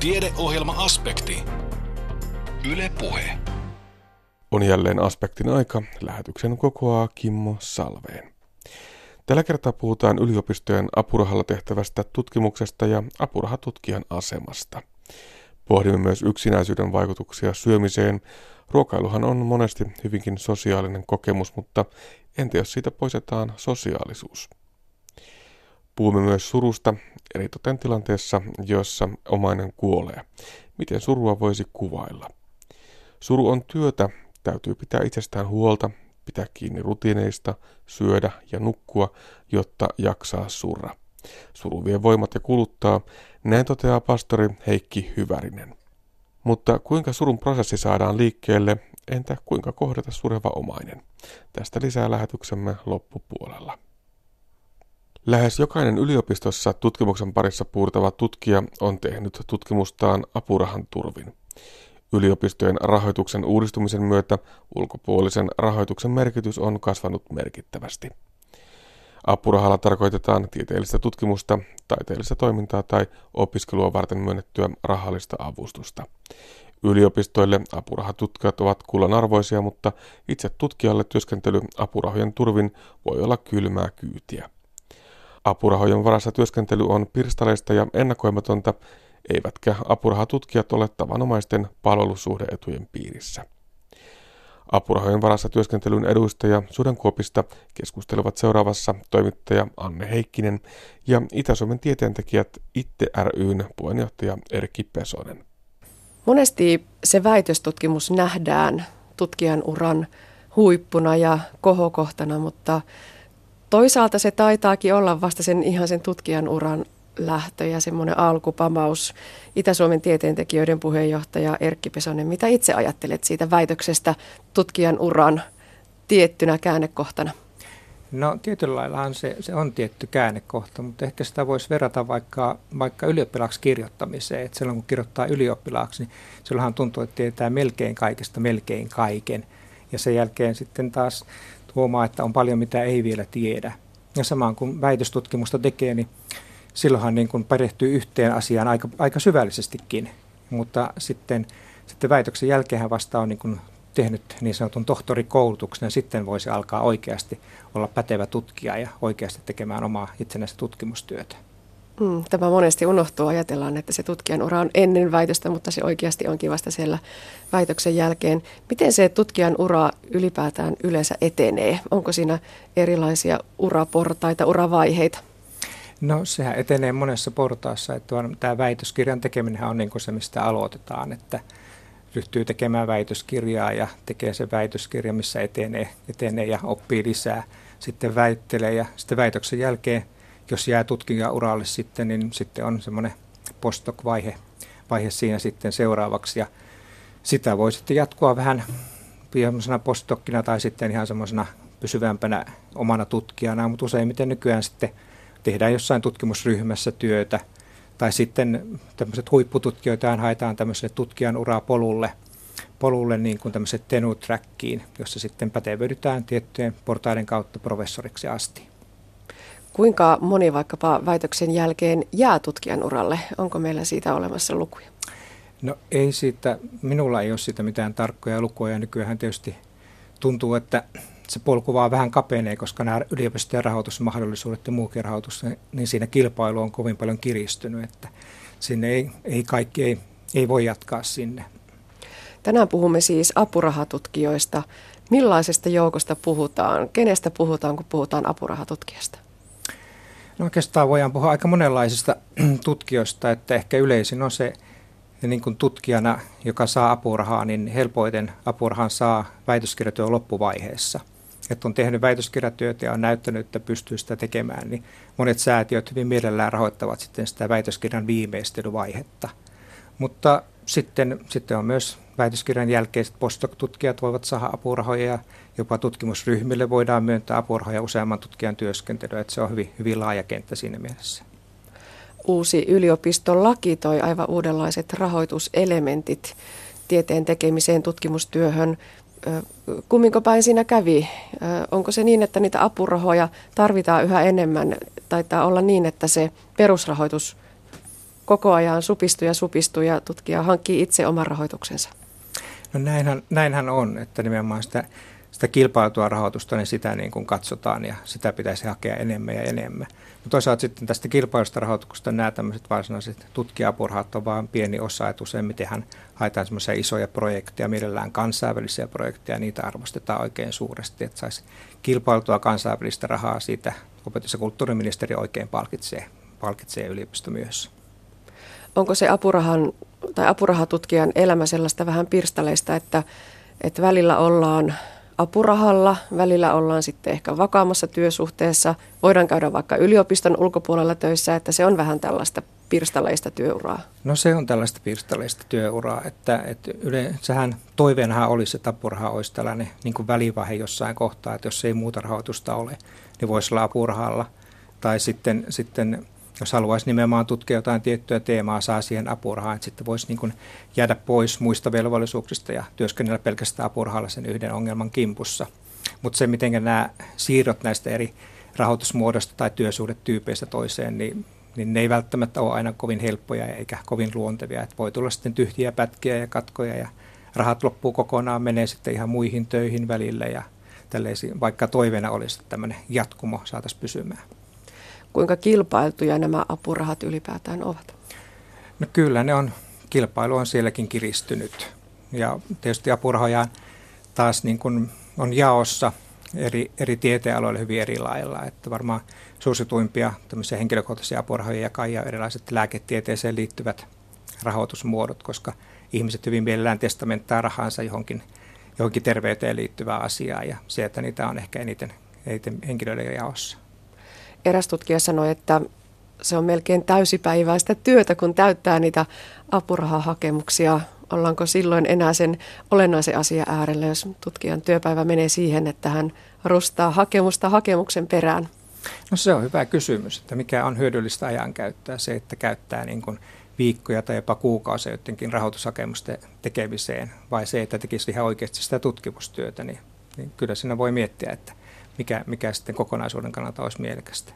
Tiedeohjelma-aspekti. Yle Puhe. On jälleen aspektin aika. Lähetyksen kokoaa Kimmo Salveen. Tällä kertaa puhutaan yliopistojen apurahalla tehtävästä tutkimuksesta ja apurahatutkijan asemasta. Pohdimme myös yksinäisyyden vaikutuksia syömiseen. Ruokailuhan on monesti hyvinkin sosiaalinen kokemus, mutta entä jos siitä poistetaan sosiaalisuus? Puhumme myös surusta, eritoten tilanteessa, jossa omainen kuolee. Miten surua voisi kuvailla? Suru on työtä, täytyy pitää itsestään huolta, pitää kiinni rutiineista, syödä ja nukkua, jotta jaksaa surra. Suru vie voimat ja kuluttaa, näin toteaa pastori Heikki Hyvärinen. Mutta kuinka surun prosessi saadaan liikkeelle, entä kuinka kohdata sureva omainen? Tästä lisää lähetyksemme loppupuolella. Lähes jokainen yliopistossa tutkimuksen parissa puurtava tutkija on tehnyt tutkimustaan apurahan turvin. Yliopistojen rahoituksen uudistumisen myötä ulkopuolisen rahoituksen merkitys on kasvanut merkittävästi. Apurahalla tarkoitetaan tieteellistä tutkimusta, taiteellista toimintaa tai opiskelua varten myönnettyä rahallista avustusta. Yliopistoille apurahatutkijat ovat kullanarvoisia, mutta itse tutkijalle työskentely apurahojen turvin voi olla kylmää kyytiä. Apurahojen varassa työskentely on pirstaleista ja ennakoimatonta, eivätkä apurahatutkijat ole tavanomaisten palvelussuhdeetujen piirissä. Apurahojen varassa työskentelyn edustaja Sudenkuopista keskustelevat seuraavassa toimittaja Anne Heikkinen ja Itä-Suomen tieteentekijät Itte ryn puheenjohtaja Erkki Pesonen. Monesti se väitöstutkimus nähdään tutkijan uran huippuna ja kohokohtana, mutta toisaalta se taitaakin olla vasta sen ihan sen tutkijan uran lähtö ja semmoinen alkupamaus. Itä-Suomen tieteentekijöiden puheenjohtaja Erkki Pesonen, mitä itse ajattelet siitä väitöksestä tutkijan uran tiettynä käännekohtana? No tietyllä laillahan se, se on tietty käännekohta, mutta ehkä sitä voisi verrata vaikka, vaikka ylioppilaaksi kirjoittamiseen. Että silloin kun kirjoittaa ylioppilaaksi, niin silloinhan tuntuu, että tietää melkein kaikesta melkein kaiken. Ja sen jälkeen sitten taas huomaa, että on paljon mitä ei vielä tiedä. Ja samaan kun väitöstutkimusta tekee, niin silloinhan niin kuin perehtyy yhteen asiaan aika, aika syvällisestikin. Mutta sitten, sitten väitöksen jälkeen vasta on niin kuin tehnyt niin sanotun tohtorikoulutuksen ja sitten voisi alkaa oikeasti olla pätevä tutkija ja oikeasti tekemään omaa itsenäistä tutkimustyötä. Mm, tämä monesti unohtuu. Ajatellaan, että se tutkijan ura on ennen väitöstä, mutta se oikeasti onkin vasta siellä väitöksen jälkeen. Miten se tutkijan ura ylipäätään yleensä etenee? Onko siinä erilaisia uraportaita, uravaiheita? No sehän etenee monessa portaassa. Että tämä väitöskirjan tekeminen on niin kuin se, mistä aloitetaan, että ryhtyy tekemään väitöskirjaa ja tekee se väitöskirja, missä etenee, etenee ja oppii lisää. Sitten väittelee ja sitten väitöksen jälkeen – jos jää tutkijauralle sitten, niin sitten on semmoinen postdoc-vaihe vaihe siinä sitten seuraavaksi. Ja sitä voi sitten jatkua vähän semmoisena postdokkina tai sitten ihan semmoisena pysyvämpänä omana tutkijana, mutta useimmiten nykyään sitten tehdään jossain tutkimusryhmässä työtä, tai sitten tämmöiset huippututkijoita haetaan tämmöiselle tutkijan urapolulle, polulle niin kuin tämmöiset tenutrackiin, jossa sitten pätevöidytään tiettyjen portaiden kautta professoriksi asti. Kuinka moni vaikkapa väitöksen jälkeen jää tutkijan uralle? Onko meillä siitä olemassa lukuja? No ei siitä, minulla ei ole siitä mitään tarkkoja lukuja. Nykyään tietysti tuntuu, että se polku vaan vähän kapenee, koska nämä yliopistojen rahoitusmahdollisuudet ja muukin rahoitus, niin siinä kilpailu on kovin paljon kiristynyt, että sinne ei, ei kaikki ei, ei voi jatkaa sinne. Tänään puhumme siis apurahatutkijoista. Millaisesta joukosta puhutaan? Kenestä puhutaan, kun puhutaan apurahatutkijasta? No oikeastaan voidaan puhua aika monenlaisista tutkijoista, että ehkä yleisin on se niin kuin tutkijana, joka saa apurahaa, niin helpoiten apurahan saa väitöskirjatyön loppuvaiheessa. Että on tehnyt väitöskirjatyötä ja on näyttänyt, että pystyy sitä tekemään, niin monet säätiöt hyvin mielellään rahoittavat sitten sitä väitöskirjan viimeistelyvaihetta. Mutta sitten, sitten on myös väitöskirjan jälkeiset postdoc-tutkijat voivat saada apurahoja ja jopa tutkimusryhmille voidaan myöntää apurahoja useamman tutkijan työskentelyä, että se on hyvin, hyvin laaja kenttä siinä mielessä. Uusi yliopiston laki toi aivan uudenlaiset rahoituselementit tieteen tekemiseen, tutkimustyöhön. Kumminko päin siinä kävi? Onko se niin, että niitä apurahoja tarvitaan yhä enemmän? Taitaa olla niin, että se perusrahoitus koko ajan supistuu ja supistuu ja tutkija hankkii itse oman rahoituksensa? No näinhän, näinhän on, että nimenomaan sitä, sitä kilpailtua rahoitusta, niin sitä niin kuin katsotaan ja sitä pitäisi hakea enemmän ja enemmän. Mutta toisaalta sitten tästä kilpailusta rahoituksesta nämä tämmöiset varsinaiset tutkijapurhaat on vain pieni osa, että useimmitenhan haetaan semmoisia isoja projekteja, mielellään kansainvälisiä projekteja, ja niitä arvostetaan oikein suuresti, että saisi kilpailtua kansainvälistä rahaa siitä opetus- ja kulttuuriministeri oikein palkitsee, palkitsee yliopisto myös. Onko se apurahan tai apurahatutkijan elämä sellaista vähän pirstaleista, että, että välillä ollaan apurahalla, välillä ollaan sitten ehkä vakaammassa työsuhteessa, voidaan käydä vaikka yliopiston ulkopuolella töissä, että se on vähän tällaista pirstaleista työuraa. No se on tällaista pirstaleista työuraa, että, että yleensähän toiveenahan olisi, että apuraha olisi tällainen niin kuin välivaihe jossain kohtaa, että jos ei muuta rahoitusta ole, niin voisi olla apurahalla. Tai sitten, sitten jos haluaisi nimenomaan tutkia jotain tiettyä teemaa, saa siihen apurahaan, että sitten voisi niin jäädä pois muista velvollisuuksista ja työskennellä pelkästään apurahalla sen yhden ongelman kimpussa. Mutta se, miten nämä siirrot näistä eri rahoitusmuodosta tai työsuhdetyypeistä toiseen, niin, niin ne ei välttämättä ole aina kovin helppoja eikä kovin luontevia. Et voi tulla sitten tyhjiä pätkiä ja katkoja ja rahat loppuu kokonaan, menee sitten ihan muihin töihin välillä ja vaikka toiveena olisi, että tämmöinen jatkumo saataisiin pysymään kuinka kilpailtuja nämä apurahat ylipäätään ovat? No kyllä ne on, kilpailu on sielläkin kiristynyt. Ja tietysti apurahoja taas niin kuin on jaossa eri, eri tieteenaloille hyvin eri lailla. Että varmaan suosituimpia tämmöisiä henkilökohtaisia apurahoja jakaa erilaiset lääketieteeseen liittyvät rahoitusmuodot, koska ihmiset hyvin mielellään testamenttaa rahansa johonkin, johonkin terveyteen liittyvää asiaa ja se, että niitä on ehkä eniten, eniten henkilöiden jaossa eräs tutkija sanoi, että se on melkein täysipäiväistä työtä, kun täyttää niitä apurahahakemuksia. Ollaanko silloin enää sen olennaisen asian äärellä, jos tutkijan työpäivä menee siihen, että hän rustaa hakemusta hakemuksen perään? No se on hyvä kysymys, että mikä on hyödyllistä ajankäyttöä. Se, että käyttää niin kuin viikkoja tai jopa kuukausia jotenkin rahoitushakemusten tekemiseen, vai se, että tekisi ihan oikeasti sitä tutkimustyötä, niin, niin kyllä siinä voi miettiä, että mikä, mikä sitten kokonaisuuden kannalta olisi mielekästä.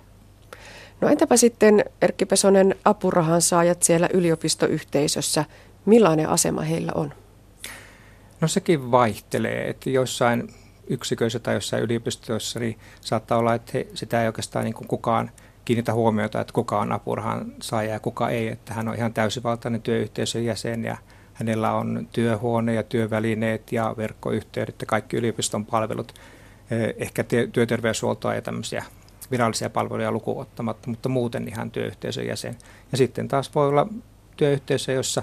No entäpä sitten Erkki Pesonen apurahan saajat siellä yliopistoyhteisössä, millainen asema heillä on? No sekin vaihtelee, että joissain yksiköissä tai jossain yliopistoissa niin saattaa olla, että he, sitä ei oikeastaan niin kukaan kiinnitä huomiota, että kuka on apurahan saaja ja kuka ei, että hän on ihan täysivaltainen työyhteisön jäsen ja hänellä on työhuone ja työvälineet ja verkkoyhteydet ja kaikki yliopiston palvelut ehkä työterveyshuoltoa ja tämmöisiä virallisia palveluja lukuun ottamatta, mutta muuten ihan työyhteisön jäsen. Ja sitten taas voi olla työyhteisö, jossa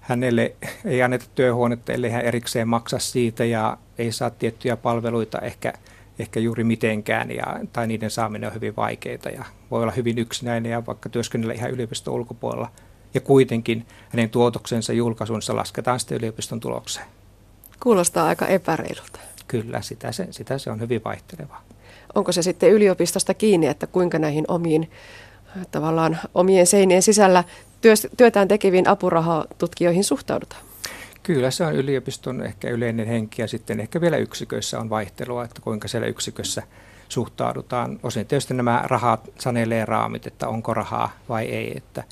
hänelle ei anneta työhuonetta, ellei hän erikseen maksa siitä ja ei saa tiettyjä palveluita ehkä, ehkä juuri mitenkään ja, tai niiden saaminen on hyvin vaikeita ja voi olla hyvin yksinäinen ja vaikka työskennellä ihan yliopiston ulkopuolella. Ja kuitenkin hänen tuotoksensa julkaisunsa lasketaan sitten yliopiston tulokseen. Kuulostaa aika epäreilulta. Kyllä, sitä se, sitä se on hyvin vaihtelevaa. Onko se sitten yliopistosta kiinni, että kuinka näihin omiin tavallaan omien seinien sisällä työtään tekeviin apurahatutkijoihin suhtaudutaan? Kyllä se on yliopiston ehkä yleinen henki ja sitten ehkä vielä yksiköissä on vaihtelua, että kuinka siellä yksikössä suhtaudutaan. Osin tietysti nämä rahat sanelee raamit, että onko rahaa vai ei. Että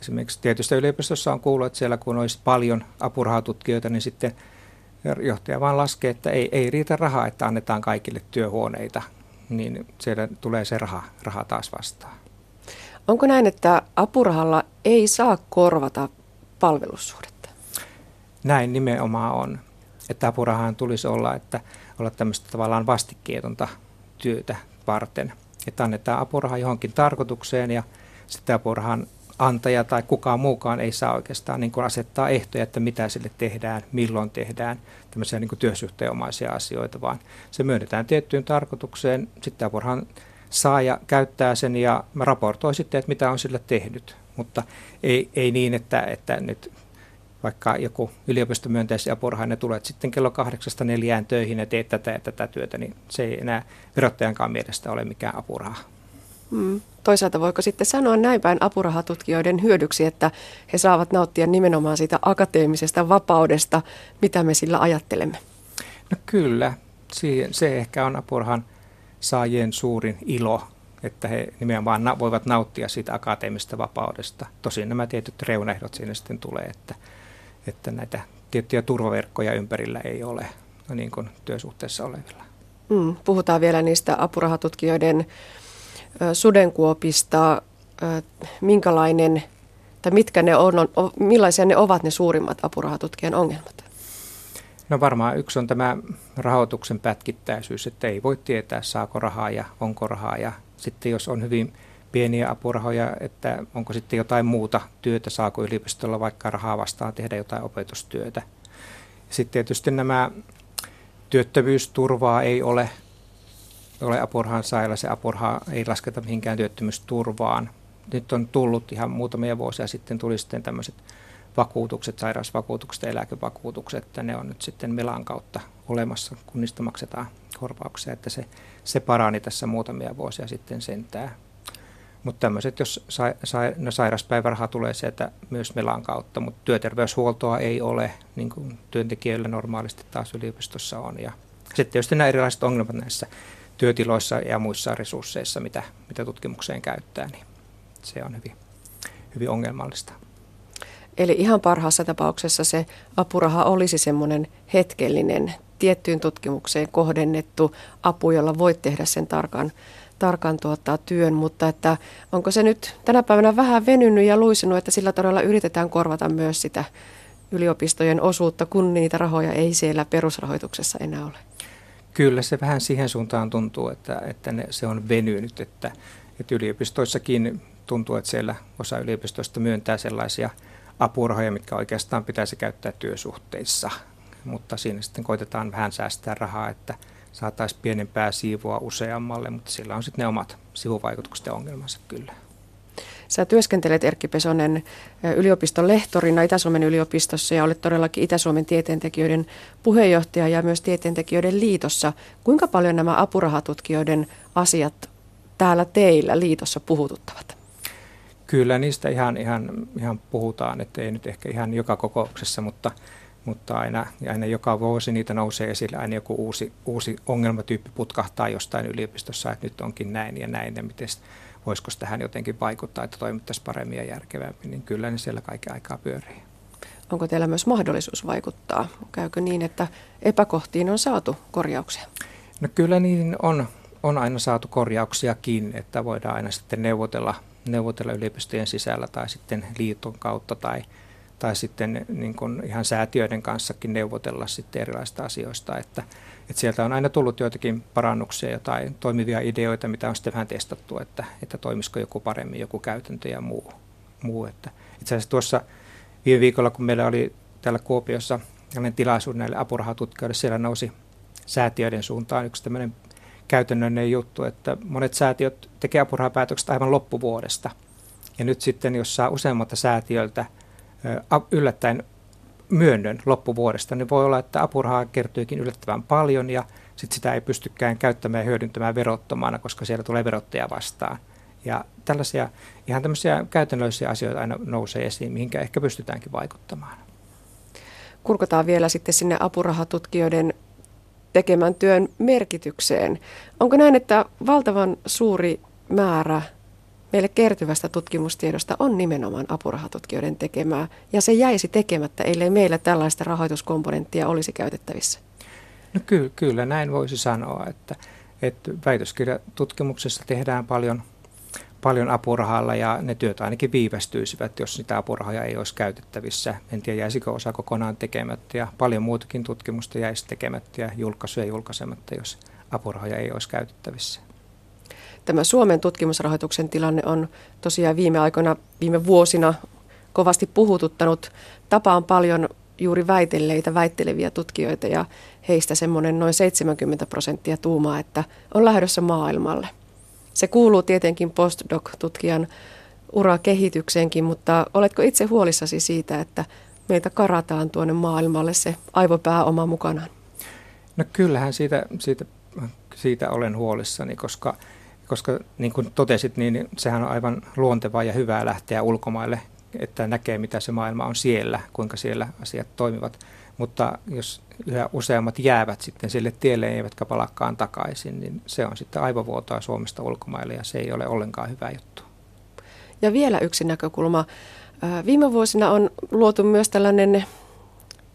esimerkiksi tietysti yliopistossa on kuullut, että siellä kun olisi paljon apurahatutkijoita, niin sitten johtaja vaan laskee, että ei, ei riitä rahaa, että annetaan kaikille työhuoneita, niin siellä tulee se raha, raha taas vastaan. Onko näin, että apurahalla ei saa korvata palvelussuhdetta? Näin nimenomaan on. Että apurahaan tulisi olla, että olla tämmöistä tavallaan vastikkeetonta työtä varten. Että annetaan apuraha johonkin tarkoitukseen ja sitten apurahan antaja tai kukaan muukaan ei saa oikeastaan niin kuin asettaa ehtoja, että mitä sille tehdään, milloin tehdään, tämmöisiä niin kuin työsuhteenomaisia asioita, vaan se myönnetään tiettyyn tarkoitukseen, sitten apurahan saaja käyttää sen ja raportoi sitten, että mitä on sillä tehnyt, mutta ei, ei niin, että, että nyt vaikka joku yliopistomyönteisiä apuraha, ne tulet sitten kello kahdeksasta neljään töihin ja teet tätä ja tätä työtä, niin se ei enää verottajankaan mielestä ole mikään apuraha. Mm. Toisaalta voiko sitten sanoa näin päin apurahatutkijoiden hyödyksi, että he saavat nauttia nimenomaan siitä akateemisesta vapaudesta, mitä me sillä ajattelemme? No kyllä, se ehkä on apurahan saajien suurin ilo, että he nimenomaan na- voivat nauttia siitä akateemisesta vapaudesta. Tosin nämä tietyt reunaehdot siinä sitten tulee, että, että näitä tiettyjä turvaverkkoja ympärillä ei ole no niin kuin työsuhteessa olevilla. Mm, puhutaan vielä niistä apurahatutkijoiden sudenkuopista. Minkälainen, tai mitkä ne on, on, millaisia ne ovat ne suurimmat apurahatutkijan ongelmat? No varmaan yksi on tämä rahoituksen pätkittäisyys, että ei voi tietää saako rahaa ja onko rahaa. Ja sitten jos on hyvin pieniä apurahoja, että onko sitten jotain muuta työtä, saako yliopistolla vaikka rahaa vastaan tehdä jotain opetustyötä. Sitten tietysti nämä työttömyysturvaa ei ole, ole apurahan sailla, se apuraha ei lasketa mihinkään työttömyysturvaan. Nyt on tullut ihan muutamia vuosia sitten tuli sitten tämmöiset vakuutukset, sairausvakuutukset ja eläkevakuutukset, että ne on nyt sitten Melan kautta olemassa, kun niistä maksetaan korvauksia, että se, se parani tässä muutamia vuosia sitten sentään. Mutta tämmöiset, jos sa, sa, no sairauspäiväraha tulee sieltä myös Melan kautta, mutta työterveyshuoltoa ei ole, niin kuin työntekijöillä normaalisti taas yliopistossa on. Ja sitten tietysti nämä erilaiset ongelmat näissä työtiloissa ja muissa resursseissa, mitä, mitä tutkimukseen käyttää, niin se on hyvin, hyvin ongelmallista. Eli ihan parhaassa tapauksessa se apuraha olisi semmoinen hetkellinen, tiettyyn tutkimukseen kohdennettu apu, jolla voit tehdä sen tarkan, tarkan tuottaa työn, mutta että onko se nyt tänä päivänä vähän venynyt ja luisinut, että sillä todella yritetään korvata myös sitä yliopistojen osuutta, kun niitä rahoja ei siellä perusrahoituksessa enää ole? Kyllä se vähän siihen suuntaan tuntuu, että, että ne, se on venynyt, että, että yliopistoissakin tuntuu, että siellä osa yliopistoista myöntää sellaisia – apurahoja, mitkä oikeastaan pitäisi käyttää työsuhteissa. Mutta siinä sitten koitetaan vähän säästää rahaa, että saataisiin pienempää siivoa useammalle, mutta sillä on sitten ne omat sivuvaikutukset ja ongelmansa kyllä. Sä työskentelet Erkki Pesonen yliopiston lehtorina Itä-Suomen yliopistossa ja olet todellakin Itä-Suomen tieteentekijöiden puheenjohtaja ja myös tieteentekijöiden liitossa. Kuinka paljon nämä apurahatutkijoiden asiat täällä teillä liitossa puhututtavat? Kyllä niistä ihan, ihan, ihan puhutaan, että ei nyt ehkä ihan joka kokouksessa, mutta, mutta aina, aina joka vuosi niitä nousee esille, aina joku uusi, uusi ongelmatyyppi putkahtaa jostain yliopistossa, että nyt onkin näin ja näin ja miten voisiko tähän jotenkin vaikuttaa, että toimittaisiin paremmin ja järkevämmin, niin kyllä ne siellä kaiken aikaa pyörii. Onko teillä myös mahdollisuus vaikuttaa? Käykö niin, että epäkohtiin on saatu korjauksia? No kyllä niin on, on aina saatu korjauksiakin, että voidaan aina sitten neuvotella neuvotella yliopistojen sisällä tai sitten liiton kautta tai, tai sitten niin kuin ihan säätiöiden kanssakin neuvotella sitten erilaisista asioista, että, että sieltä on aina tullut joitakin parannuksia, jotain toimivia ideoita, mitä on sitten vähän testattu, että, että toimisiko joku paremmin, joku käytäntö ja muu. muu. Että itse asiassa tuossa viime viikolla, kun meillä oli täällä Kuopiossa tilaisuus näille apurahatutkijoille, siellä nousi säätiöiden suuntaan yksi tämmöinen käytännöllinen juttu, että monet säätiöt tekevät apurahapäätökset aivan loppuvuodesta. Ja nyt sitten, jos saa useammalta säätiöltä yllättäen myönnön loppuvuodesta, niin voi olla, että apurahaa kertyykin yllättävän paljon ja sitten sitä ei pystykään käyttämään ja hyödyntämään verottomana, koska siellä tulee verottaja vastaan. Ja tällaisia ihan tämmöisiä käytännöllisiä asioita aina nousee esiin, mihinkä ehkä pystytäänkin vaikuttamaan. Kurkotaan vielä sitten sinne apurahatutkijoiden tekemän työn merkitykseen. Onko näin, että valtavan suuri määrä meille kertyvästä tutkimustiedosta on nimenomaan apurahatutkijoiden tekemää, ja se jäisi tekemättä, ellei meillä tällaista rahoituskomponenttia olisi käytettävissä? No kyllä, kyllä näin voisi sanoa, että, että väitöskirjatutkimuksessa tehdään paljon paljon apurahalla ja ne työt ainakin viivästyisivät, jos sitä apurahoja ei olisi käytettävissä. En tiedä, jäisikö osa kokonaan tekemättä ja paljon muutakin tutkimusta jäisi tekemättä ja julkaisuja julkaisematta, jos apurahoja ei olisi käytettävissä. Tämä Suomen tutkimusrahoituksen tilanne on tosiaan viime aikoina, viime vuosina kovasti puhututtanut. Tapaan paljon juuri väitelleitä, väitteleviä tutkijoita ja heistä semmoinen noin 70 prosenttia tuumaa, että on lähdössä maailmalle. Se kuuluu tietenkin postdoc-tutkijan urakehitykseenkin, mutta oletko itse huolissasi siitä, että meitä karataan tuonne maailmalle se aivopääoma mukanaan? No kyllähän siitä, siitä, siitä olen huolissani, koska, koska niin kuin totesit, niin sehän on aivan luontevaa ja hyvää lähteä ulkomaille, että näkee mitä se maailma on siellä, kuinka siellä asiat toimivat. mutta jos yhä useammat jäävät sitten sille tielle eivätkä palakkaan takaisin, niin se on sitten aivovuotoa Suomesta ulkomaille ja se ei ole ollenkaan hyvä juttu. Ja vielä yksi näkökulma. Viime vuosina on luotu myös tällainen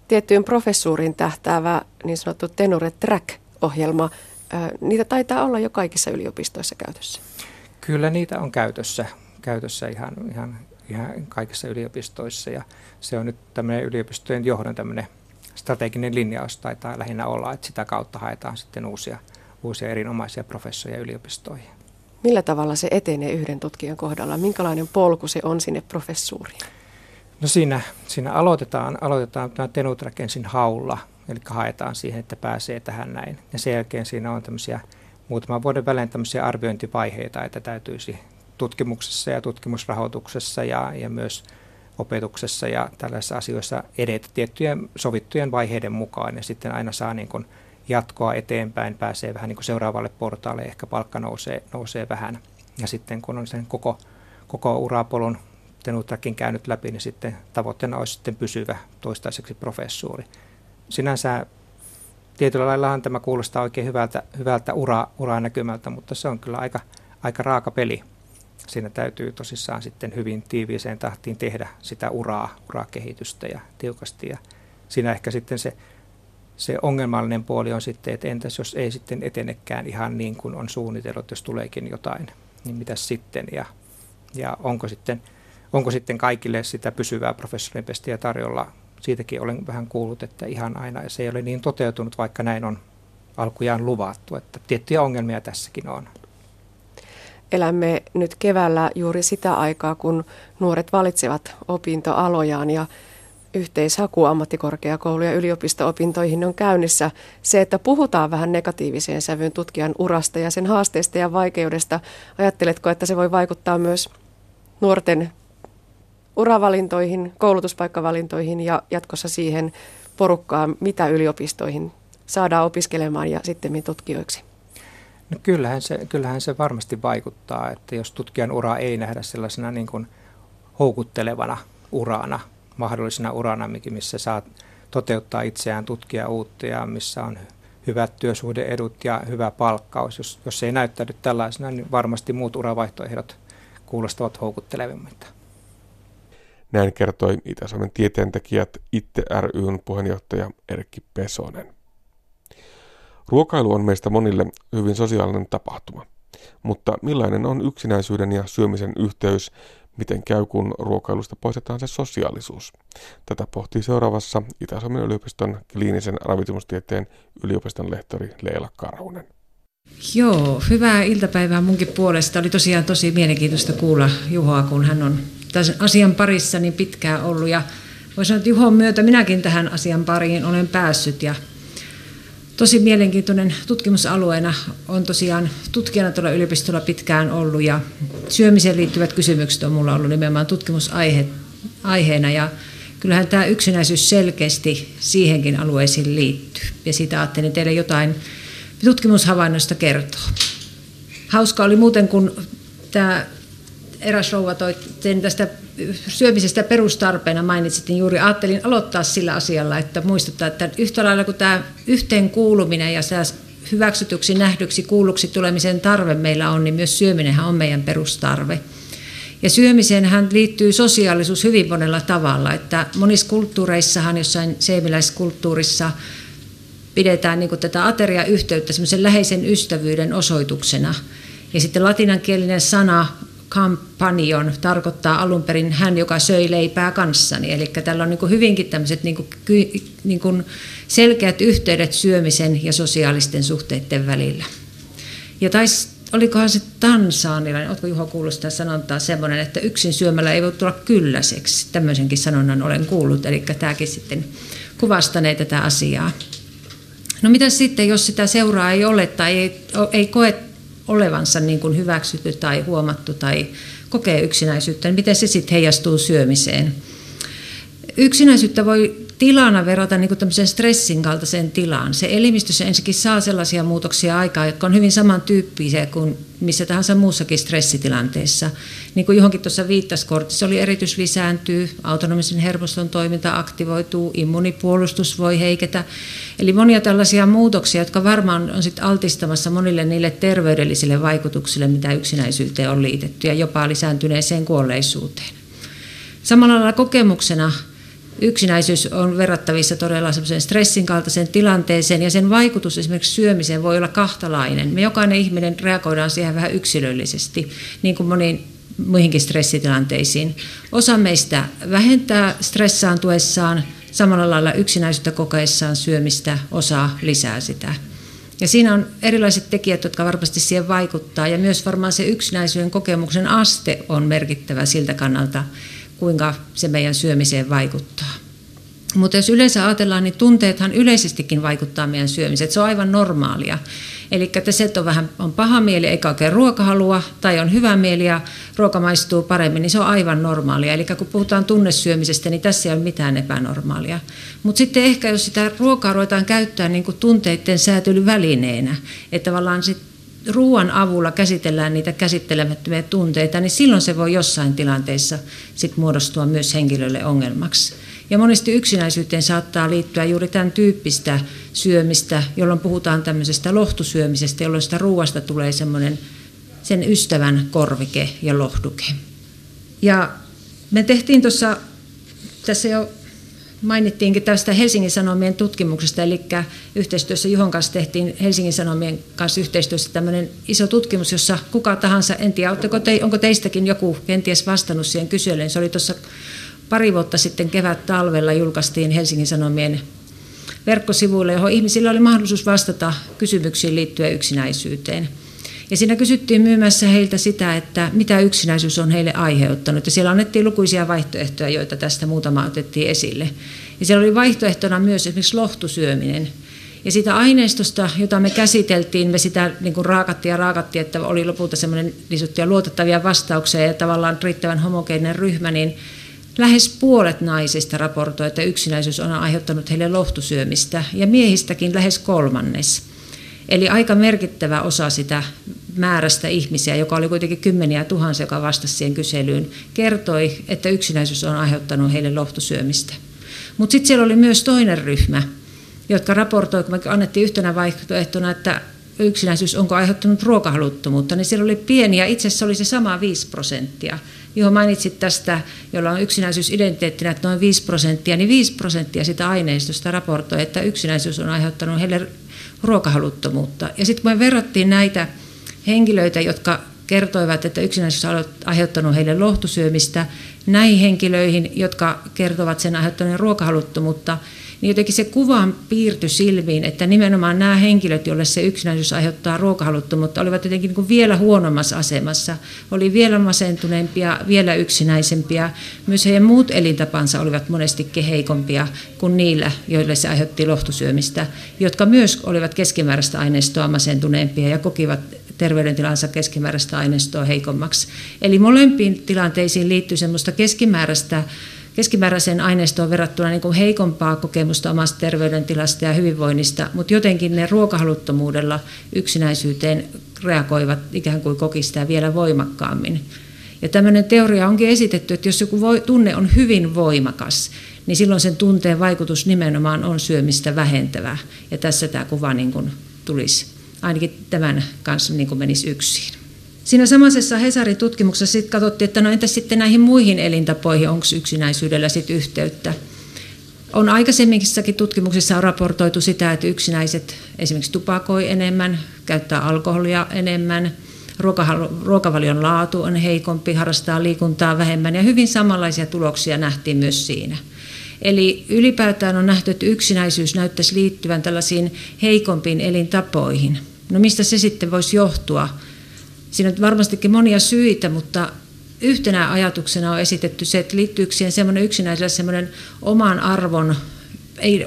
tiettyyn professuuriin tähtäävä niin sanottu Tenure Track-ohjelma. Niitä taitaa olla jo kaikissa yliopistoissa käytössä. Kyllä niitä on käytössä, käytössä ihan, ihan, ihan kaikissa yliopistoissa ja se on nyt tämmöinen yliopistojen johdon tämmöinen strateginen linjaus taitaa lähinnä olla, että sitä kautta haetaan sitten uusia, uusia erinomaisia professoja yliopistoihin. Millä tavalla se etenee yhden tutkijan kohdalla? Minkälainen polku se on sinne professuuriin? No siinä, siinä aloitetaan, aloitetaan tämä Tenutrak ensin haulla, eli haetaan siihen, että pääsee tähän näin. Ja sen jälkeen siinä on tämmöisiä muutaman vuoden välein tämmöisiä arviointivaiheita, että täytyisi tutkimuksessa ja tutkimusrahoituksessa ja, ja myös opetuksessa ja tällaisissa asioissa edetä tiettyjen sovittujen vaiheiden mukaan ja sitten aina saa niin kuin jatkoa eteenpäin, pääsee vähän niin kuin seuraavalle portaalle, ehkä palkka nousee, nousee vähän. Ja sitten kun on sen koko, koko urapolun Tenutakin käynyt läpi, niin sitten tavoitteena olisi sitten pysyvä toistaiseksi professuuri. Sinänsä tietyllä laillahan tämä kuulostaa oikein hyvältä, hyvältä ura, uraa näkymältä, mutta se on kyllä aika, aika raaka peli. Siinä täytyy tosissaan sitten hyvin tiiviiseen tahtiin tehdä sitä uraa, urakehitystä ja tiukasti. Ja siinä ehkä sitten se, se ongelmallinen puoli on sitten, että entäs jos ei sitten etenekään ihan niin kuin on suunnitellut, jos tuleekin jotain, niin mitä sitten ja, ja onko sitten – onko sitten kaikille sitä pysyvää professorinpestiä tarjolla. Siitäkin olen vähän kuullut, että ihan aina se ei ole niin toteutunut, vaikka näin on alkujaan luvattu, että tiettyjä ongelmia tässäkin on. Elämme nyt keväällä juuri sitä aikaa, kun nuoret valitsevat opintoalojaan ja yhteishaku ammattikorkeakoulu- ja yliopisto-opintoihin on käynnissä. Se, että puhutaan vähän negatiiviseen sävyyn tutkijan urasta ja sen haasteista ja vaikeudesta, ajatteletko, että se voi vaikuttaa myös nuorten uravalintoihin, koulutuspaikkavalintoihin ja jatkossa siihen porukkaan, mitä yliopistoihin saadaan opiskelemaan ja sitten tutkijoiksi? No kyllähän, se, kyllähän se varmasti vaikuttaa, että jos tutkijan ura ei nähdä sellaisena niin kuin houkuttelevana urana, mahdollisena urana, missä saa toteuttaa itseään tutkia uutta ja missä on hyvät työsuhdeedut ja hyvä palkkaus. Jos, jos se ei näyttäydy tällaisena, niin varmasti muut uravaihtoehdot kuulostavat houkuttelevimmilta. Näin kertoi Itä-Suomen tieteentekijät Itte ryn puheenjohtaja Erkki Pesonen. Ruokailu on meistä monille hyvin sosiaalinen tapahtuma. Mutta millainen on yksinäisyyden ja syömisen yhteys? Miten käy, kun ruokailusta poistetaan se sosiaalisuus? Tätä pohtii seuraavassa Itä-Suomen yliopiston kliinisen ravitsemustieteen yliopiston lehtori Leila Karhunen. Joo, hyvää iltapäivää munkin puolesta. Oli tosiaan tosi mielenkiintoista kuulla Juhoa, kun hän on tämän asian parissa niin pitkään ollut. Ja voisi sanoa, että Juhon myötä minäkin tähän asian pariin olen päässyt. Ja tosi mielenkiintoinen tutkimusalueena on tosiaan tutkijana tuolla yliopistolla pitkään ollut. Ja syömiseen liittyvät kysymykset on mulla ollut nimenomaan tutkimusaiheena. Ja kyllähän tämä yksinäisyys selkeästi siihenkin alueisiin liittyy. Ja siitä ajattelin teille jotain tutkimushavainnoista kertoa. Hauska oli muuten, kun tämä eräs rouva toi sen tästä syömisestä perustarpeena mainitsit, niin juuri ajattelin aloittaa sillä asialla, että muistuttaa, että yhtä lailla kuin tämä yhteen kuuluminen ja tämä hyväksytyksi, nähdyksi, kuulluksi tulemisen tarve meillä on, niin myös syöminenhän on meidän perustarve. Ja syömiseenhän liittyy sosiaalisuus hyvin monella tavalla, että monissa kulttuureissahan, jossain seemiläiskulttuurissa, pidetään niin tätä ateriayhteyttä semmoisen läheisen ystävyyden osoituksena. Ja sitten latinankielinen sana companion tarkoittaa alun perin hän, joka söi leipää kanssani. Eli tällä on niin hyvinkin tämmöiset niin niin selkeät yhteydet syömisen ja sosiaalisten suhteiden välillä. Ja tais, olikohan se tansaanilainen, oletko Juho kuullut sitä sanontaa semmoinen, että yksin syömällä ei voi tulla kylläiseksi. Tämmöisenkin sanonnan olen kuullut, eli tämäkin sitten kuvastanee tätä asiaa. No mitä sitten, jos sitä seuraa ei ole tai ei, ei koe olevansa niin kuin hyväksytty tai huomattu tai kokee yksinäisyyttä, niin miten se sitten heijastuu syömiseen? yksinäisyyttä voi tilana verrata niin tämmöisen stressin kaltaiseen tilaan. Se elimistössä ensinnäkin saa sellaisia muutoksia aikaa, jotka on hyvin samantyyppisiä kuin missä tahansa muussakin stressitilanteessa. Niin kuin johonkin tuossa viittasi, kortisolieritys lisääntyy, autonomisen hermoston toiminta aktivoituu, immunipuolustus voi heiketä. Eli monia tällaisia muutoksia, jotka varmaan on sit altistamassa monille niille terveydellisille vaikutuksille, mitä yksinäisyyteen on liitetty ja jopa lisääntyneeseen kuolleisuuteen. Samalla lailla kokemuksena yksinäisyys on verrattavissa todella semmoisen stressin kaltaiseen tilanteeseen ja sen vaikutus esimerkiksi syömiseen voi olla kahtalainen. Me jokainen ihminen reagoidaan siihen vähän yksilöllisesti, niin kuin moniin muihinkin stressitilanteisiin. Osa meistä vähentää stressaantuessaan, samalla lailla yksinäisyyttä kokeessaan syömistä, osa lisää sitä. Ja siinä on erilaiset tekijät, jotka varmasti siihen vaikuttaa, ja myös varmaan se yksinäisyyden kokemuksen aste on merkittävä siltä kannalta, kuinka se meidän syömiseen vaikuttaa. Mutta jos yleensä ajatellaan, niin tunteethan yleisestikin vaikuttaa meidän syömiseen. Se on aivan normaalia. Eli että se, että on vähän on paha mieli eikä oikein ruokahalua, tai on hyvä mieli ja ruoka maistuu paremmin, niin se on aivan normaalia. Eli kun puhutaan tunnesyömisestä, niin tässä ei ole mitään epänormaalia. Mutta sitten ehkä jos sitä ruokaa ruvetaan käyttää niin kuin tunteiden säätelyvälineenä, että tavallaan sitten ruoan avulla käsitellään niitä käsittelemättömiä tunteita, niin silloin se voi jossain tilanteessa sit muodostua myös henkilölle ongelmaksi. Ja monesti yksinäisyyteen saattaa liittyä juuri tämän tyyppistä syömistä, jolloin puhutaan tämmöisestä lohtusyömisestä, jolloin sitä ruoasta tulee semmoinen sen ystävän korvike ja lohduke. Ja me tehtiin tuossa, tässä jo mainittiinkin tästä Helsingin Sanomien tutkimuksesta, eli yhteistyössä Juhon kanssa tehtiin Helsingin Sanomien kanssa yhteistyössä tämmöinen iso tutkimus, jossa kuka tahansa, en tiedä, te, onko teistäkin joku kenties vastannut siihen kyselyyn, se oli tuossa pari vuotta sitten kevät-talvella julkaistiin Helsingin Sanomien verkkosivuille, johon ihmisillä oli mahdollisuus vastata kysymyksiin liittyen yksinäisyyteen. Ja siinä kysyttiin myymässä heiltä sitä, että mitä yksinäisyys on heille aiheuttanut. Ja siellä annettiin lukuisia vaihtoehtoja, joita tästä muutama otettiin esille. Ja siellä oli vaihtoehtona myös esimerkiksi lohtusyöminen. Ja siitä aineistosta, jota me käsiteltiin, me sitä niin kuin raakattiin ja raakattiin, että oli lopulta semmoinen niin luotettavia vastauksia ja tavallaan riittävän homogeeninen ryhmä, niin Lähes puolet naisista raportoi, että yksinäisyys on aiheuttanut heille lohtusyömistä ja miehistäkin lähes kolmannes. Eli aika merkittävä osa sitä määrästä ihmisiä, joka oli kuitenkin kymmeniä tuhansia, joka vastasi siihen kyselyyn, kertoi, että yksinäisyys on aiheuttanut heille lohtusyömistä. Mutta sitten siellä oli myös toinen ryhmä, jotka raportoi, kun me annettiin yhtenä vaihtoehtona, että yksinäisyys onko aiheuttanut ruokahaluttomuutta, niin siellä oli pieni ja itse asiassa oli se sama 5 prosenttia. Johon mainitsit tästä, jolla on yksinäisyysidentiteettinä, että noin 5 prosenttia, niin 5 prosenttia sitä aineistosta raportoi, että yksinäisyys on aiheuttanut heille ruokahaluttomuutta. Ja sitten kun me verrattiin näitä henkilöitä, jotka kertoivat, että yksinäisyys on aiheuttanut heille lohtusyömistä, näihin henkilöihin, jotka kertovat sen aiheuttaneen ruokahaluttomuutta, niin jotenkin se kuva piirtyi silmiin, että nimenomaan nämä henkilöt, joille se yksinäisyys aiheuttaa ruokahaluttomuutta, olivat jotenkin niin vielä huonommassa asemassa, oli vielä masentuneempia, vielä yksinäisempiä. Myös heidän muut elintapansa olivat monesti heikompia kuin niillä, joille se aiheutti lohtusyömistä, jotka myös olivat keskimääräistä aineistoa masentuneempia ja kokivat terveydentilansa keskimääräistä aineistoa heikommaksi. Eli molempiin tilanteisiin liittyy semmoista keskimääräistä keskimääräiseen aineistoon verrattuna niin kuin heikompaa kokemusta omasta terveydentilasta ja hyvinvoinnista, mutta jotenkin ne ruokahaluttomuudella yksinäisyyteen reagoivat ikään kuin kokistaa vielä voimakkaammin. Ja tämmöinen teoria onkin esitetty, että jos joku voi, tunne on hyvin voimakas, niin silloin sen tunteen vaikutus nimenomaan on syömistä vähentävä. Ja tässä tämä kuva niin kuin tulisi ainakin tämän kanssa niin kuin menisi yksin. Siinä samaisessa Hesarin tutkimuksessa sitten katsottiin, että no entäs sitten näihin muihin elintapoihin, onko yksinäisyydellä sitten yhteyttä. On aikaisemmissakin tutkimuksissa on raportoitu sitä, että yksinäiset esimerkiksi tupakoi enemmän, käyttää alkoholia enemmän, ruokavalion laatu on heikompi, harrastaa liikuntaa vähemmän ja hyvin samanlaisia tuloksia nähtiin myös siinä. Eli ylipäätään on nähty, että yksinäisyys näyttäisi liittyvän tällaisiin heikompiin elintapoihin. No mistä se sitten voisi johtua? Siinä on varmastikin monia syitä, mutta yhtenä ajatuksena on esitetty se, että liittyykö siihen semmoinen yksinäisellä semmoinen oman arvon ei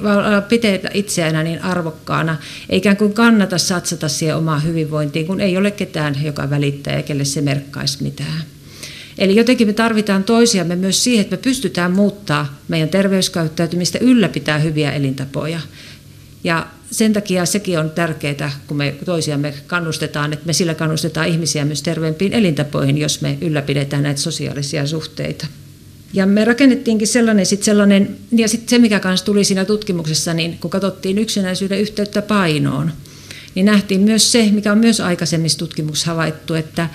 pidetä itseään niin arvokkaana, eikä kuin kannata satsata siihen omaan hyvinvointiin, kun ei ole ketään, joka välittää ja kelle se merkkaisi mitään. Eli jotenkin me tarvitaan toisiamme myös siihen, että me pystytään muuttaa meidän terveyskäyttäytymistä, ylläpitää hyviä elintapoja. Ja sen takia sekin on tärkeää, kun me toisiamme kannustetaan, että me sillä kannustetaan ihmisiä myös terveempiin elintapoihin, jos me ylläpidetään näitä sosiaalisia suhteita. Ja me rakennettiinkin sellainen, sit sellainen ja sitten se mikä kanssa tuli siinä tutkimuksessa, niin kun katsottiin yksinäisyyden yhteyttä painoon, niin nähtiin myös se, mikä on myös aikaisemmissa tutkimuksissa havaittu, että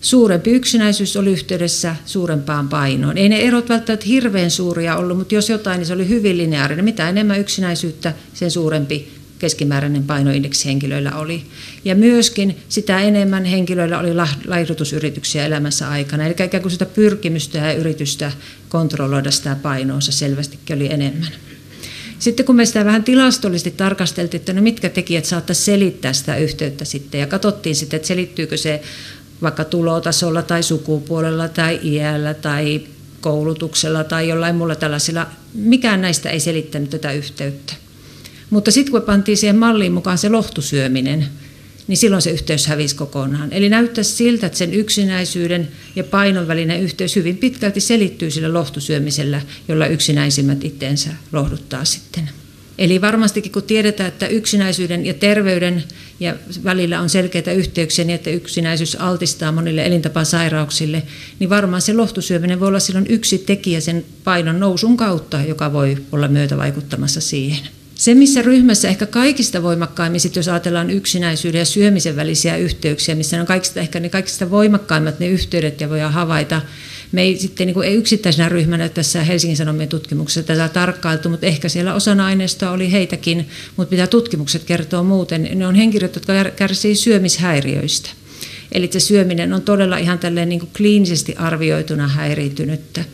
suurempi yksinäisyys oli yhteydessä suurempaan painoon. Ei ne erot välttämättä hirveän suuria ollut, mutta jos jotain, niin se oli hyvin lineaarinen. Mitä enemmän yksinäisyyttä, sen suurempi keskimääräinen painoindeksi henkilöillä oli. Ja myöskin sitä enemmän henkilöillä oli laihdutusyrityksiä elämässä aikana. Eli ikään kuin sitä pyrkimystä ja yritystä kontrolloida sitä painoonsa selvästikin oli enemmän. Sitten kun me sitä vähän tilastollisesti tarkasteltiin, että no mitkä tekijät saattaisi selittää sitä yhteyttä sitten, ja katsottiin sitten, että selittyykö se vaikka tulotasolla tai sukupuolella tai iällä tai koulutuksella tai jollain muulla tällaisilla, mikään näistä ei selittänyt tätä yhteyttä. Mutta sitten kun pantiin siihen malliin mukaan se lohtusyöminen, niin silloin se yhteys hävisi kokonaan. Eli näyttäisi siltä, että sen yksinäisyyden ja painon välinen yhteys hyvin pitkälti selittyy sillä lohtusyömisellä, jolla yksinäisimmät itteensä lohduttaa sitten. Eli varmastikin kun tiedetään, että yksinäisyyden ja terveyden ja välillä on selkeitä yhteyksiä niin, että yksinäisyys altistaa monille elintapasairauksille, niin varmaan se lohtusyöminen voi olla silloin yksi tekijä sen painon nousun kautta, joka voi olla myötä vaikuttamassa siihen. Se, missä ryhmässä ehkä kaikista voimakkaimmin, sit jos ajatellaan yksinäisyyden ja syömisen välisiä yhteyksiä, missä on kaikista, ehkä ne kaikista voimakkaimmat ne yhteydet ja voidaan havaita, me ei sitten niin kuin, ei yksittäisenä ryhmänä tässä Helsingin Sanomien tutkimuksessa tätä tarkkailtu, mutta ehkä siellä osana aineistoa oli heitäkin, mutta mitä tutkimukset kertoo muuten, ne on henkilöt, jotka kärsii syömishäiriöistä. Eli se syöminen on todella ihan tälleen niin kuin kliinisesti arvioituna häiriintynyttä.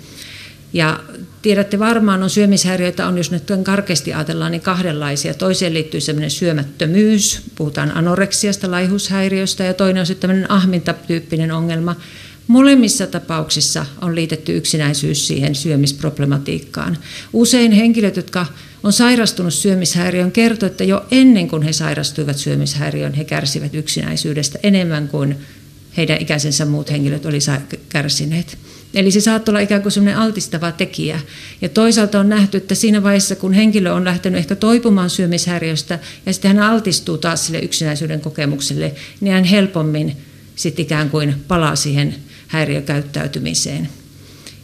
Ja tiedätte varmaan, on syömishäiriöitä, on jos nyt karkeasti ajatellaan, niin kahdenlaisia. Toiseen liittyy sellainen syömättömyys, puhutaan anoreksiasta, laihushäiriöstä, ja toinen on sitten tämmöinen ahmintatyyppinen ongelma. Molemmissa tapauksissa on liitetty yksinäisyys siihen syömisproblematiikkaan. Usein henkilöt, jotka on sairastunut syömishäiriön, kertovat, että jo ennen kuin he sairastuivat syömishäiriöön, he kärsivät yksinäisyydestä enemmän kuin heidän ikäisensä muut henkilöt oli kärsineet. Eli se saattaa olla ikään kuin sellainen altistava tekijä. Ja toisaalta on nähty, että siinä vaiheessa, kun henkilö on lähtenyt ehkä toipumaan syömishäiriöstä ja sitten hän altistuu taas sille yksinäisyyden kokemukselle, niin hän helpommin sitten ikään kuin palaa siihen häiriökäyttäytymiseen.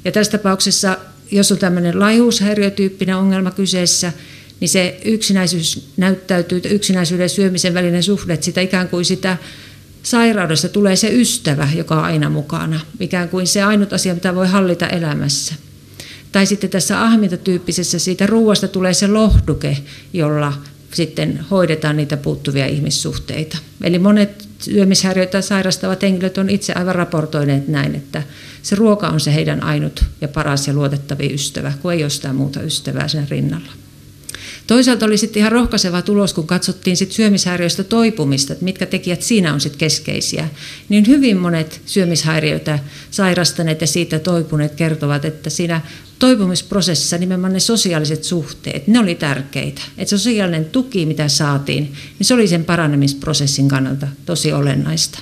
Ja tässä tapauksessa, jos on tämmöinen laihuushäiriötyyppinen ongelma kyseessä, niin se yksinäisyys näyttäytyy, yksinäisyyden ja syömisen välinen suhde, sitä ikään kuin sitä sairaudesta tulee se ystävä, joka on aina mukana, ikään kuin se ainut asia, mitä voi hallita elämässä. Tai sitten tässä ahmintatyyppisessä siitä ruoasta tulee se lohduke, jolla sitten hoidetaan niitä puuttuvia ihmissuhteita. Eli monet syömishäiriöitä sairastavat henkilöt on itse aivan raportoineet näin, että se ruoka on se heidän ainut ja paras ja luotettavin ystävä, kun ei ole sitä muuta ystävää sen rinnalla. Toisaalta oli sitten ihan rohkaiseva tulos, kun katsottiin sit syömishäiriöistä toipumista, että mitkä tekijät siinä on sitten keskeisiä. Niin hyvin monet syömishäiriöitä sairastaneet ja siitä toipuneet kertovat, että siinä toipumisprosessissa nimenomaan ne sosiaaliset suhteet, ne oli tärkeitä. Että sosiaalinen tuki, mitä saatiin, niin se oli sen paranemisprosessin kannalta tosi olennaista.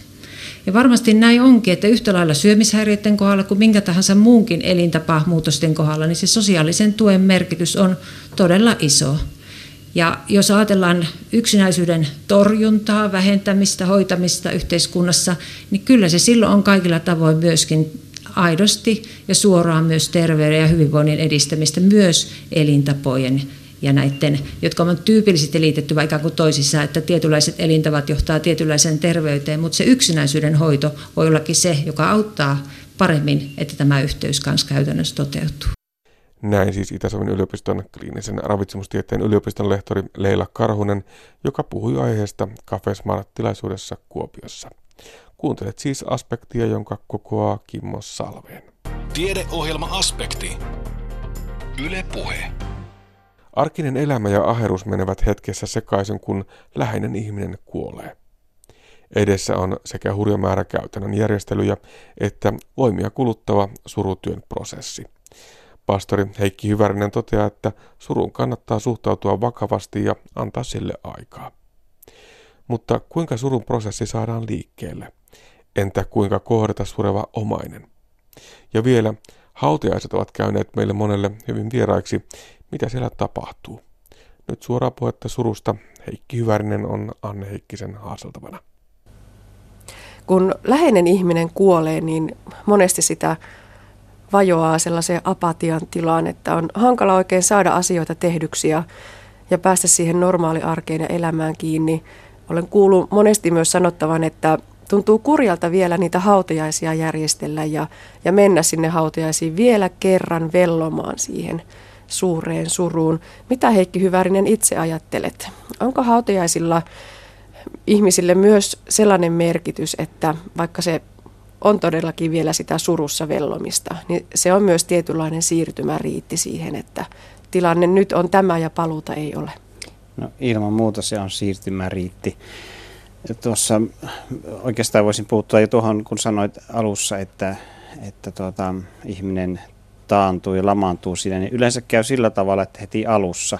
Ja varmasti näin onkin, että yhtä lailla syömishäiriöiden kohdalla kuin minkä tahansa muunkin elintapamuutosten kohdalla, niin se sosiaalisen tuen merkitys on todella iso. Ja jos ajatellaan yksinäisyyden torjuntaa, vähentämistä, hoitamista yhteiskunnassa, niin kyllä se silloin on kaikilla tavoin myöskin aidosti ja suoraan myös terveyden ja hyvinvoinnin edistämistä myös elintapojen ja näiden, jotka on tyypillisesti liitetty vaikka kuin toisissa, että tietynlaiset elintavat johtaa tietynlaiseen terveyteen, mutta se yksinäisyyden hoito voi ollakin se, joka auttaa paremmin, että tämä yhteys kanssa käytännössä toteutuu. Näin siis Itä-Suomen yliopiston kliinisen ravitsemustieteen yliopiston lehtori Leila Karhunen, joka puhui aiheesta Cafesmart-tilaisuudessa Kuopiossa. Kuuntelet siis aspektia, jonka kokoaa Kimmo Salveen. Tiedeohjelma Aspekti. Yle Puhe. Arkinen elämä ja aherus menevät hetkessä sekaisin, kun läheinen ihminen kuolee. Edessä on sekä hurja määrä käytännön järjestelyjä että voimia kuluttava surutyön prosessi. Pastori Heikki Hyvärinen toteaa, että surun kannattaa suhtautua vakavasti ja antaa sille aikaa. Mutta kuinka surun prosessi saadaan liikkeelle? Entä kuinka kohdata sureva omainen? Ja vielä hautajaiset ovat käyneet meille monelle hyvin vieraiksi. Mitä siellä tapahtuu? Nyt suoraa puhetta surusta. Heikki Hyvärinen on Anne Heikkisen haaseltavana. Kun läheinen ihminen kuolee, niin monesti sitä vajoaa sellaiseen apatian tilaan, että on hankala oikein saada asioita tehdyksi ja, ja päästä siihen normaaliarkeen ja elämään kiinni. Olen kuullut monesti myös sanottavan, että tuntuu kurjalta vielä niitä hautajaisia järjestellä ja, ja mennä sinne hautajaisiin vielä kerran vellomaan siihen suureen suruun. Mitä Heikki Hyvärinen itse ajattelet? Onko hautajaisilla ihmisille myös sellainen merkitys, että vaikka se on todellakin vielä sitä surussa vellomista, niin se on myös tietynlainen siirtymäriitti siihen, että tilanne nyt on tämä ja paluuta ei ole. No ilman muuta se on siirtymäriitti. Tuossa oikeastaan voisin puuttua jo tuohon, kun sanoit alussa, että, että tuota, ihminen taantuu ja lamaantuu siinä, niin yleensä käy sillä tavalla, että heti alussa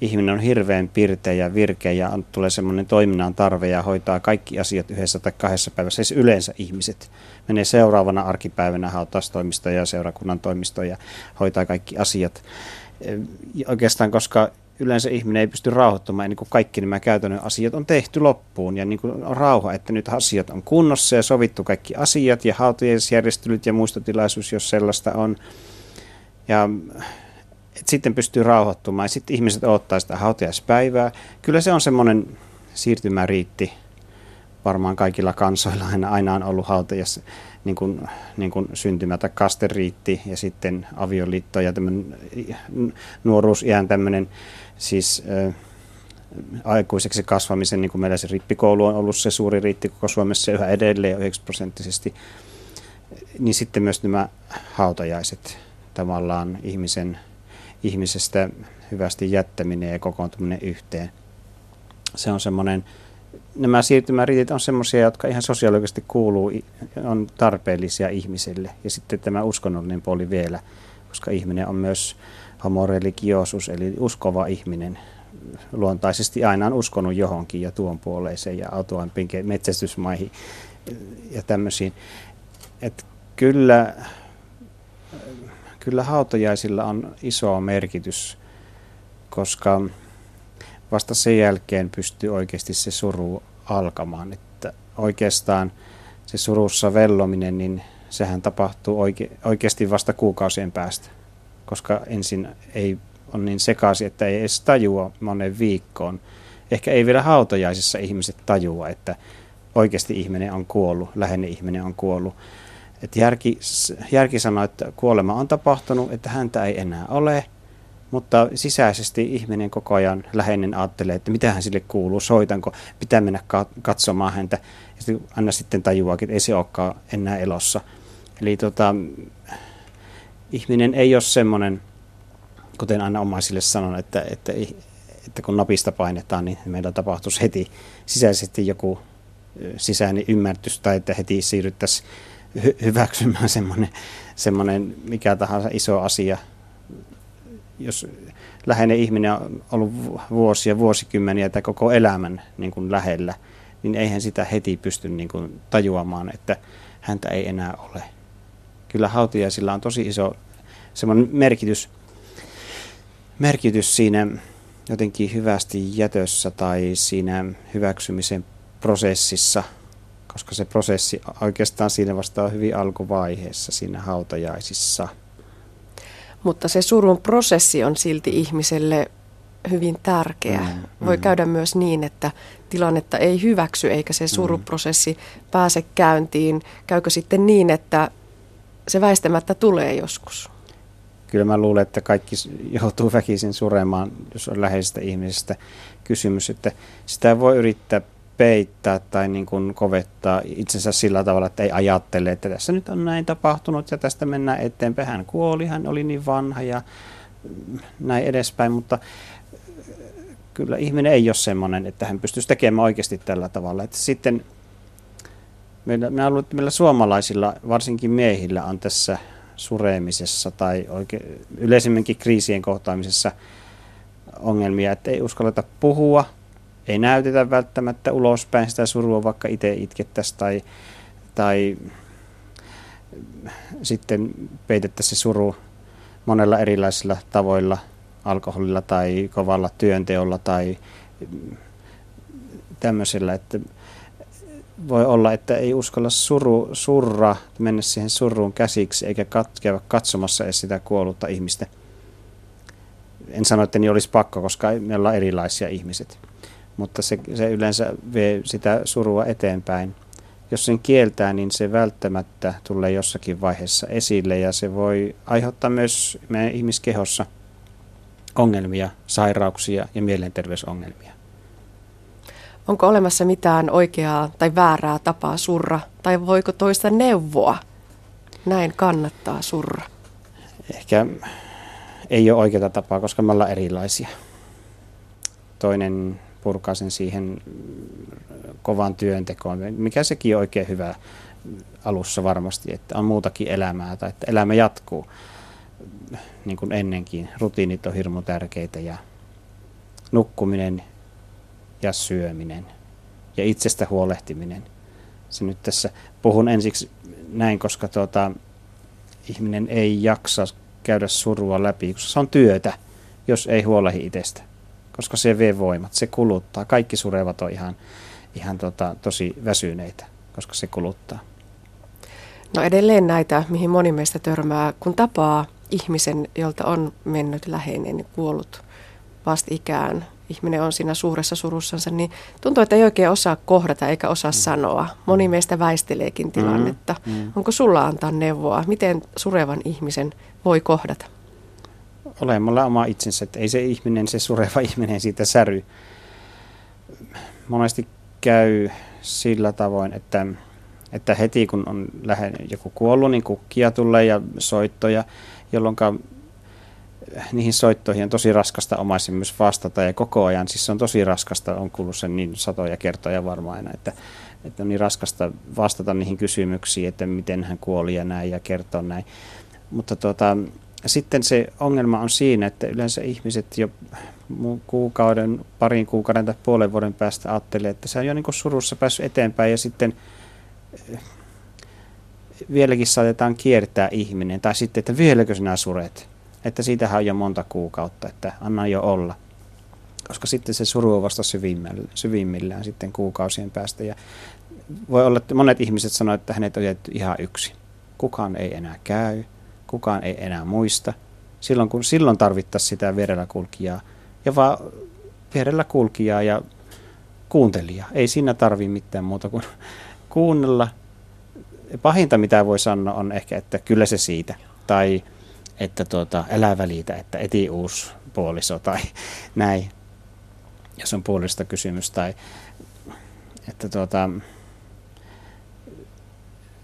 ihminen on hirveän pirteä ja virkeä ja tulee semmoinen toiminnan tarve ja hoitaa kaikki asiat yhdessä tai kahdessa päivässä. Siis yleensä ihmiset menee seuraavana arkipäivänä hautaustoimistoon ja seurakunnan toimistoon ja hoitaa kaikki asiat. Oikeastaan, koska yleensä ihminen ei pysty rauhoittumaan ennen kuin kaikki nämä käytännön asiat on tehty loppuun ja niin kuin on rauha, että nyt asiat on kunnossa ja sovittu kaikki asiat ja hautajaisjärjestelyt ja muistotilaisuus, jos sellaista on. Ja et sitten pystyy rauhoittumaan. Ja sitten ihmiset odottaa sitä hautajaispäivää. Kyllä se on semmoinen siirtymäriitti varmaan kaikilla kansoilla. Aina, aina on ollut hautajas niin kuin, niin kuin syntymä tai kasteriitti ja sitten avioliitto ja tämmöinen nuoruusiän tämmöinen siis äh, aikuiseksi kasvamisen, niin kuin meillä se rippikoulu on ollut se suuri riitti koko Suomessa yhä edelleen 9 prosenttisesti, niin sitten myös nämä hautajaiset, tavallaan ihmisen, ihmisestä hyvästi jättäminen ja kokoontuminen yhteen. Se on semmoinen, nämä siirtymäriitit on semmoisia, jotka ihan sosiaalisesti kuuluu, on tarpeellisia ihmisille. Ja sitten tämä uskonnollinen puoli vielä, koska ihminen on myös homoreligiosus, eli uskova ihminen. Luontaisesti aina on uskonut johonkin ja tuon puoleiseen ja autoampien metsästysmaihin ja tämmöisiin. Et kyllä, kyllä hautajaisilla on iso merkitys, koska vasta sen jälkeen pystyy oikeasti se suru alkamaan. Että oikeastaan se surussa vellominen, niin sehän tapahtuu oike, oikeasti vasta kuukausien päästä, koska ensin ei on niin sekaisin, että ei edes tajua monen viikkoon. Ehkä ei vielä hautajaisissa ihmiset tajua, että oikeasti ihminen on kuollut, läheinen ihminen on kuollut. Et järki, järki sanoo, että kuolema on tapahtunut, että häntä ei enää ole – mutta sisäisesti ihminen koko ajan läheinen ajattelee, että mitä hän sille kuuluu, soitanko, pitää mennä katsomaan häntä. Ja sitten aina sitten tajuakin, että ei se olekaan enää elossa. Eli tota, ihminen ei ole semmoinen, kuten aina omaisille sanon, että, että, että kun napista painetaan, niin meillä tapahtuisi heti sisäisesti joku sisäinen ymmärtys tai että heti siirryttäisiin hyväksymään semmoinen, semmoinen mikä tahansa iso asia – jos läheinen ihminen on ollut vuosia, vuosikymmeniä tai koko elämän niin kuin lähellä, niin eihän sitä heti pysty niin kuin tajuamaan, että häntä ei enää ole. Kyllä hautiaisilla on tosi iso semmoinen merkitys, merkitys siinä jotenkin hyvästi jätössä tai siinä hyväksymisen prosessissa, koska se prosessi oikeastaan siinä vasta on hyvin alkuvaiheessa siinä hautajaisissa – mutta se surun prosessi on silti ihmiselle hyvin tärkeä. Mm, Voi mm. käydä myös niin, että tilannetta ei hyväksy eikä se suruprosessi mm. pääse käyntiin. Käykö sitten niin, että se väistämättä tulee joskus? Kyllä mä luulen, että kaikki joutuu väkisin suremaan, jos on läheisestä ihmisestä kysymys, että sitä voi yrittää peittää tai niin kuin kovettaa itsensä sillä tavalla, että ei ajattele, että tässä nyt on näin tapahtunut ja tästä mennään eteenpäin. Hän kuoli, hän oli niin vanha ja näin edespäin, mutta kyllä ihminen ei ole semmoinen, että hän pystyisi tekemään oikeasti tällä tavalla. Että sitten meillä, minä luulen, että meillä suomalaisilla, varsinkin miehillä, on tässä sureemisessa tai oikein, yleisemminkin kriisien kohtaamisessa ongelmia, että ei uskalleta puhua – ei näytetä välttämättä ulospäin sitä surua, vaikka itse itkettäisiin tai, tai sitten peitettäisiin se suru monella erilaisilla tavoilla, alkoholilla tai kovalla työnteolla tai tämmöisellä, että voi olla, että ei uskalla suru, surra, mennä siihen surruun käsiksi eikä kat, käydä katsomassa edes sitä kuollutta ihmistä. En sano, että niin olisi pakko, koska me ollaan erilaisia ihmiset, mutta se, se yleensä vie sitä surua eteenpäin. Jos sen kieltää, niin se välttämättä tulee jossakin vaiheessa esille ja se voi aiheuttaa myös meidän ihmiskehossa ongelmia, sairauksia ja mielenterveysongelmia. Onko olemassa mitään oikeaa tai väärää tapaa surra, tai voiko toista neuvoa? Näin kannattaa surra. Ehkä ei ole oikeaa tapaa, koska me ollaan erilaisia. Toinen purkaa sen siihen kovan työntekoon, mikä sekin on oikein hyvä alussa varmasti, että on muutakin elämää tai että elämä jatkuu niin kuin ennenkin. Rutiinit on hirmu tärkeitä ja nukkuminen ja syöminen ja itsestä huolehtiminen. Se nyt tässä puhun ensiksi näin, koska tuota, ihminen ei jaksa käydä surua läpi, koska se on työtä, jos ei huolehdi itsestä. Koska se vie voimat, se kuluttaa. Kaikki surevat on ihan, ihan tota, tosi väsyneitä, koska se kuluttaa. No edelleen näitä, mihin moni meistä törmää, kun tapaa ihmisen, jolta on mennyt läheinen, kuollut vastikään, ihminen on siinä suuressa surussansa, niin tuntuu, että ei oikein osaa kohdata eikä osaa mm. sanoa. Moni meistä väisteleekin tilannetta. Mm. Mm. Onko sulla antaa neuvoa, miten surevan ihmisen voi kohdata? Olemalla oma itsensä, että ei se ihminen, se sureva ihminen siitä säry. Monesti käy sillä tavoin, että, että heti kun on lähellä joku kuollut, niin kukkia tulee ja soittoja, jolloin niihin soittoihin on tosi raskasta omaisin myös vastata ja koko ajan, siis se on tosi raskasta, on kuullut sen niin satoja kertoja varmaan aina, että, että on niin raskasta vastata niihin kysymyksiin, että miten hän kuoli ja näin ja kertoa näin. Mutta tuota, sitten se ongelma on siinä, että yleensä ihmiset jo kuukauden, parin kuukauden tai puolen vuoden päästä ajattelee, että se on jo niin kuin surussa päässyt eteenpäin ja sitten eh, vieläkin saatetaan kiertää ihminen tai sitten, että vieläkö sinä suret että siitähän on jo monta kuukautta, että anna jo olla. Koska sitten se suru on vasta syvimmillään, sitten kuukausien päästä. Ja voi olla, että monet ihmiset sanoivat, että hänet on jätetty ihan yksi. Kukaan ei enää käy, kukaan ei enää muista. Silloin, kun, silloin tarvittaisiin sitä vierellä kulkijaa. Ja vaan vierellä kulkijaa ja kuuntelijaa. Ei siinä tarvi mitään muuta kuin kuunnella. Pahinta, mitä voi sanoa, on ehkä, että kyllä se siitä. Tai että tuota, älä välitä, että eti uusi puoliso tai näin, jos on puolista kysymys. Tai että tuota,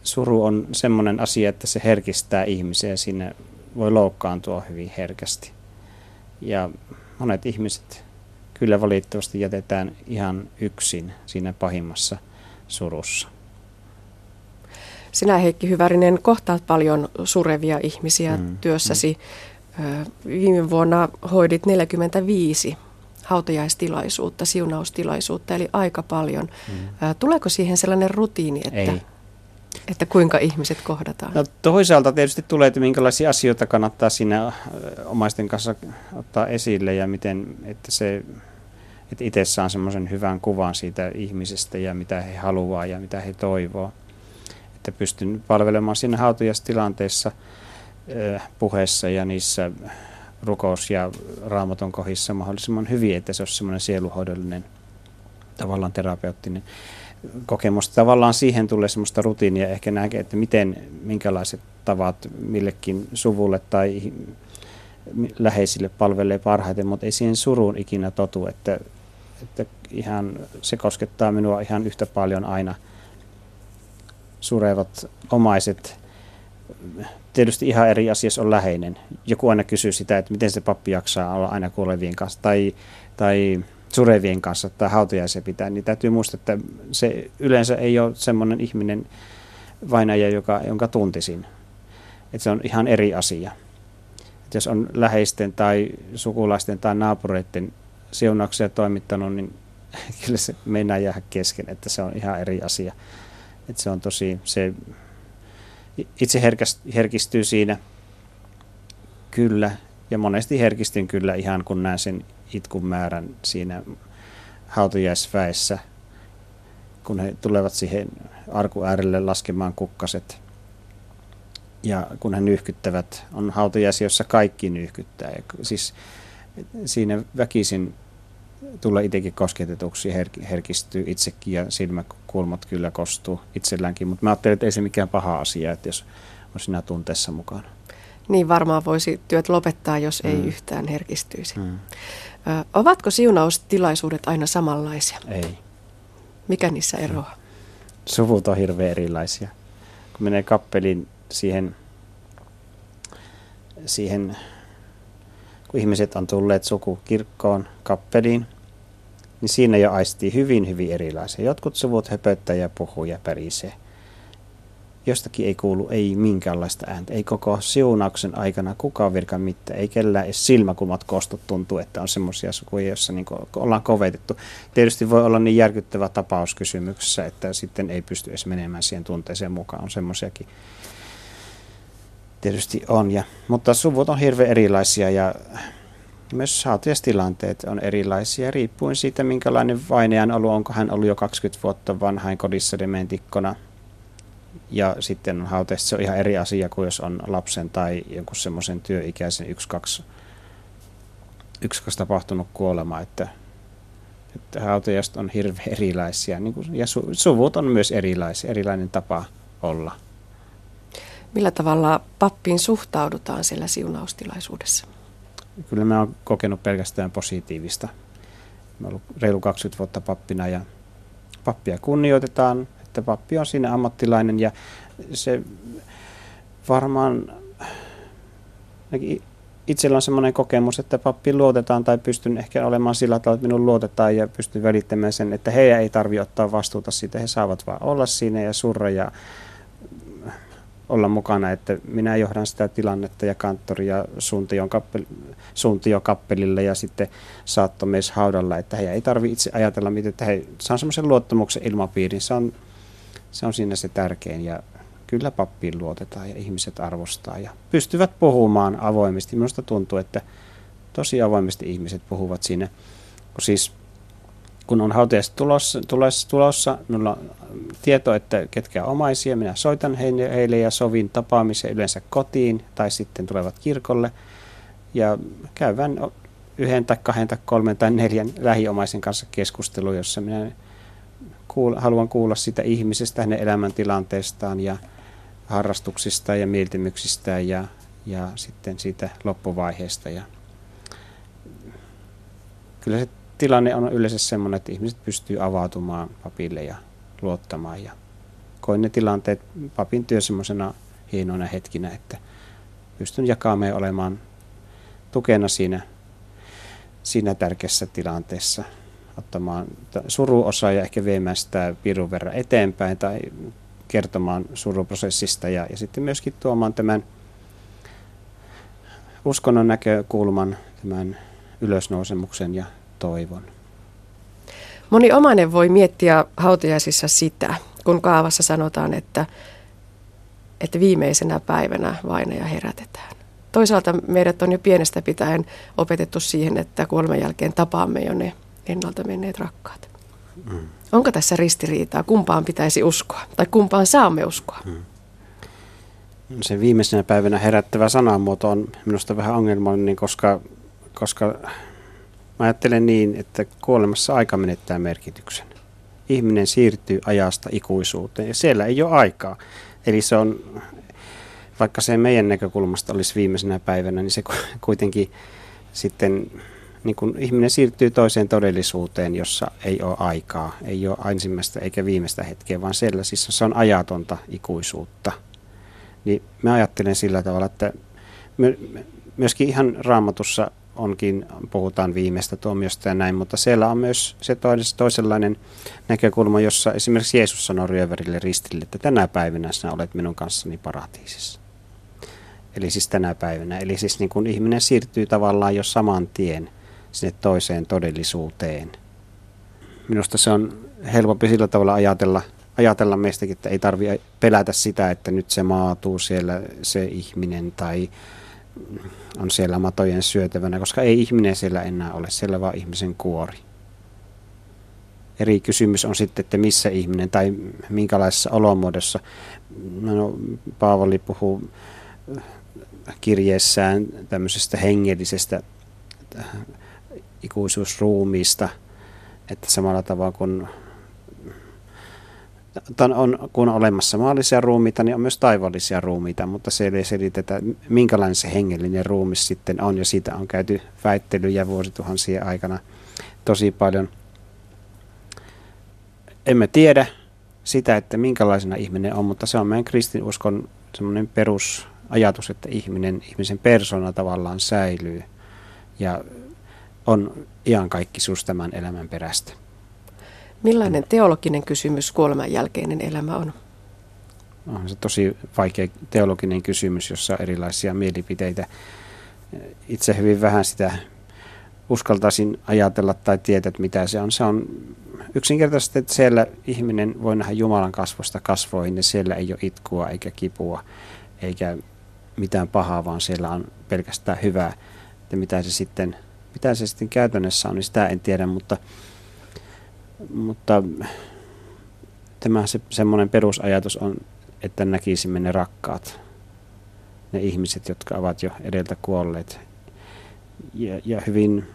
suru on semmoinen asia, että se herkistää ihmisiä ja sinne voi loukkaantua hyvin herkästi. Ja monet ihmiset kyllä valitettavasti jätetään ihan yksin siinä pahimmassa surussa. Sinä Heikki Hyvärinen kohtaat paljon surevia ihmisiä mm, työssäsi. Mm. Viime vuonna hoidit 45 hautajaistilaisuutta, siunaustilaisuutta, eli aika paljon. Mm. Tuleeko siihen sellainen rutiini, että, Ei. Että kuinka ihmiset kohdataan? No, toisaalta tietysti tulee, että minkälaisia asioita kannattaa siinä omaisten kanssa ottaa esille ja miten, että se että itse saan semmoisen hyvän kuvan siitä ihmisestä ja mitä he haluaa ja mitä he toivoo että pystyn palvelemaan siinä hautajastilanteessa puheessa ja niissä rukous- ja raamaton kohdissa mahdollisimman hyvin, että se olisi semmoinen sieluhoidollinen, tavallaan terapeuttinen kokemus. Tavallaan siihen tulee semmoista rutiinia ehkä näkee, että miten, minkälaiset tavat millekin suvulle tai läheisille palvelee parhaiten, mutta ei siihen suruun ikinä totu, että, että ihan, se koskettaa minua ihan yhtä paljon aina – surevat omaiset, tietysti ihan eri asiassa on läheinen. Joku aina kysyy sitä, että miten se pappi jaksaa olla aina kuolevien kanssa tai, tai surevien kanssa tai hautajaisia pitää, niin täytyy muistaa, että se yleensä ei ole semmoinen ihminen vainaja, joka, jonka tuntisin. Että se on ihan eri asia. Että jos on läheisten tai sukulaisten tai naapureiden siunauksia toimittanut, niin kyllä se meinaa jäädä kesken, että se on ihan eri asia. Että se on tosi, se itse herkistyy siinä kyllä, ja monesti herkistyn kyllä ihan kun näen sen itkun määrän siinä hautajaisväessä, kun he tulevat siihen arku äärelle laskemaan kukkaset. Ja kun he nyyhkyttävät, on hautajaisia, jossa kaikki nyyhkyttää. Ja siis siinä väkisin tulee itsekin kosketetuksi her- herkistyy itsekin ja silmäkulmat kyllä kostuu itselläänkin. Mutta mä ajattelin, että ei se mikään paha asia, että jos on siinä tunteessa mukana. Niin varmaan voisi työt lopettaa, jos ei mm. yhtään herkistyisi. Mm. Ö, ovatko siunaustilaisuudet aina samanlaisia? Ei. Mikä niissä eroaa? Suvut on hirveän erilaisia. Kun menee kappeliin siihen, siihen kun ihmiset on tulleet sukukirkkoon kappeliin, niin siinä jo aistii hyvin, hyvin erilaisia. Jotkut suvut höpöttää ja puhuu ja pärisee jostakin ei kuulu ei minkäänlaista ääntä. Ei koko siunauksen aikana kukaan virka mitään. Ei kellään edes silmäkulmat kostot tuntuu, että on semmoisia sukuja, joissa niin ollaan kovetettu. Tietysti voi olla niin järkyttävä tapaus kysymyksessä, että sitten ei pysty edes menemään siihen tunteeseen mukaan. On semmoisiakin tietysti on. Ja, mutta suvut on hirveän erilaisia ja myös hautajastilanteet on erilaisia riippuen siitä, minkälainen vainajan ollut. Onko hän ollut jo 20 vuotta vanhain kodissa dementikkona – ja sitten hauteessa se on ihan eri asia kuin jos on lapsen tai jonkun semmoisen työikäisen yksi, kaksi, yksi, kaksi tapahtunut kuolema, että, että hautajast on hirveän erilaisia niin kuin, ja su, suvut on myös erilaisia, erilainen tapa olla. Millä tavalla pappiin suhtaudutaan siellä siunaustilaisuudessa? Kyllä mä oon kokenut pelkästään positiivista. Mä oon ollut reilu 20 vuotta pappina ja pappia kunnioitetaan, että pappi on siinä ammattilainen ja se varmaan itsellä on semmoinen kokemus, että pappiin luotetaan tai pystyn ehkä olemaan sillä tavalla, että minun luotetaan ja pystyn välittämään sen, että he ei tarvitse ottaa vastuuta siitä, he saavat vaan olla siinä ja surra ja olla mukana, että minä johdan sitä tilannetta ja kanttori ja suuntio, kappel, suuntio kappelille ja sitten saattomies haudalla, että he ei tarvitse itse ajatella, miten, että he saa semmoisen luottamuksen ilmapiirin. Se on se on siinä se tärkein ja kyllä pappiin luotetaan ja ihmiset arvostaa ja pystyvät puhumaan avoimesti. Minusta tuntuu, että tosi avoimesti ihmiset puhuvat siinä. Kun siis kun on hautajaiset tulossa, tulossa, tulossa, minulla on tieto, että ketkä omaisia, minä soitan heille, heille ja sovin tapaamisen yleensä kotiin tai sitten tulevat kirkolle ja käyvän yhden tai kahden tai kolmen tai neljän lähiomaisen kanssa keskustelu, jossa minä kuul, haluan kuulla sitä ihmisestä, hänen elämäntilanteestaan ja harrastuksistaan ja mieltymyksistään ja, ja sitten siitä loppuvaiheesta. Ja kyllä se tilanne on yleensä sellainen, että ihmiset pystyy avautumaan papille ja luottamaan. Ja koin ne tilanteet papin työ semmoisena hienoina hetkinä, että pystyn jakamaan ja olemaan tukena siinä, siinä tärkeässä tilanteessa – ottamaan suruosaa ja ehkä viemään sitä pirun verran eteenpäin tai kertomaan suruprosessista ja, ja sitten myöskin tuomaan tämän uskonnon näkökulman, tämän ylösnousemuksen ja toivon. Moni omainen voi miettiä hautajaisissa sitä, kun kaavassa sanotaan, että, että viimeisenä päivänä vainaja herätetään. Toisaalta meidät on jo pienestä pitäen opetettu siihen, että kuoleman jälkeen tapaamme jo ne ennalta menneet rakkaat. Mm. Onko tässä ristiriitaa? Kumpaan pitäisi uskoa? Tai kumpaan saamme uskoa? Mm. Se viimeisenä päivänä herättävä sanamuoto on minusta vähän ongelmallinen, koska, koska mä ajattelen niin, että kuolemassa aika menettää merkityksen. Ihminen siirtyy ajasta ikuisuuteen ja siellä ei ole aikaa. Eli se on, vaikka se meidän näkökulmasta olisi viimeisenä päivänä, niin se kuitenkin sitten niin kun ihminen siirtyy toiseen todellisuuteen, jossa ei ole aikaa, ei ole ensimmäistä eikä viimeistä hetkeä, vaan sellaisissa se on ajatonta ikuisuutta. Niin mä ajattelen sillä tavalla, että myöskin ihan raamatussa onkin, puhutaan viimeistä tuomiosta ja näin, mutta siellä on myös se toisenlainen näkökulma, jossa esimerkiksi Jeesus sanoo ryöverille ristille, että tänä päivänä sinä olet minun kanssani paratiisissa. Eli siis tänä päivänä. Eli siis niin kun ihminen siirtyy tavallaan jo saman tien – sinne toiseen todellisuuteen. Minusta se on helpompi sillä tavalla ajatella ajatella meistäkin, että ei tarvitse pelätä sitä, että nyt se maatuu siellä se ihminen tai on siellä matojen syötävänä, koska ei ihminen siellä enää ole, siellä vaan ihmisen kuori. Eri kysymys on sitten, että missä ihminen tai minkälaisessa olomuodossa. No, Paavali puhuu kirjeessään tämmöisestä hengellisestä ikuisuusruumiista, että samalla tavalla kuin on, kun on olemassa maallisia ruumiita, niin on myös taivallisia ruumiita, mutta se ei selitetä, minkälainen se hengellinen ruumis sitten on, ja siitä on käyty väittelyjä vuosituhansien aikana tosi paljon. Emme tiedä sitä, että minkälaisena ihminen on, mutta se on meidän kristinuskon semmoinen perusajatus, että ihminen, ihmisen persona tavallaan säilyy ja on iankaikkisuus tämän elämän perästä. Millainen teologinen kysymys kuoleman jälkeinen elämä on? On se tosi vaikea teologinen kysymys, jossa on erilaisia mielipiteitä. Itse hyvin vähän sitä uskaltaisin ajatella tai tietää, mitä se on. Se on yksinkertaisesti, että siellä ihminen voi nähdä Jumalan kasvosta kasvoihin ja siellä ei ole itkua eikä kipua eikä mitään pahaa, vaan siellä on pelkästään hyvää. Ja mitä se sitten, mitä se sitten käytännössä on, niin sitä en tiedä, mutta mutta tämä se, semmoinen perusajatus on, että näkisimme ne rakkaat, ne ihmiset, jotka ovat jo edeltä kuolleet. Ja, ja hyvin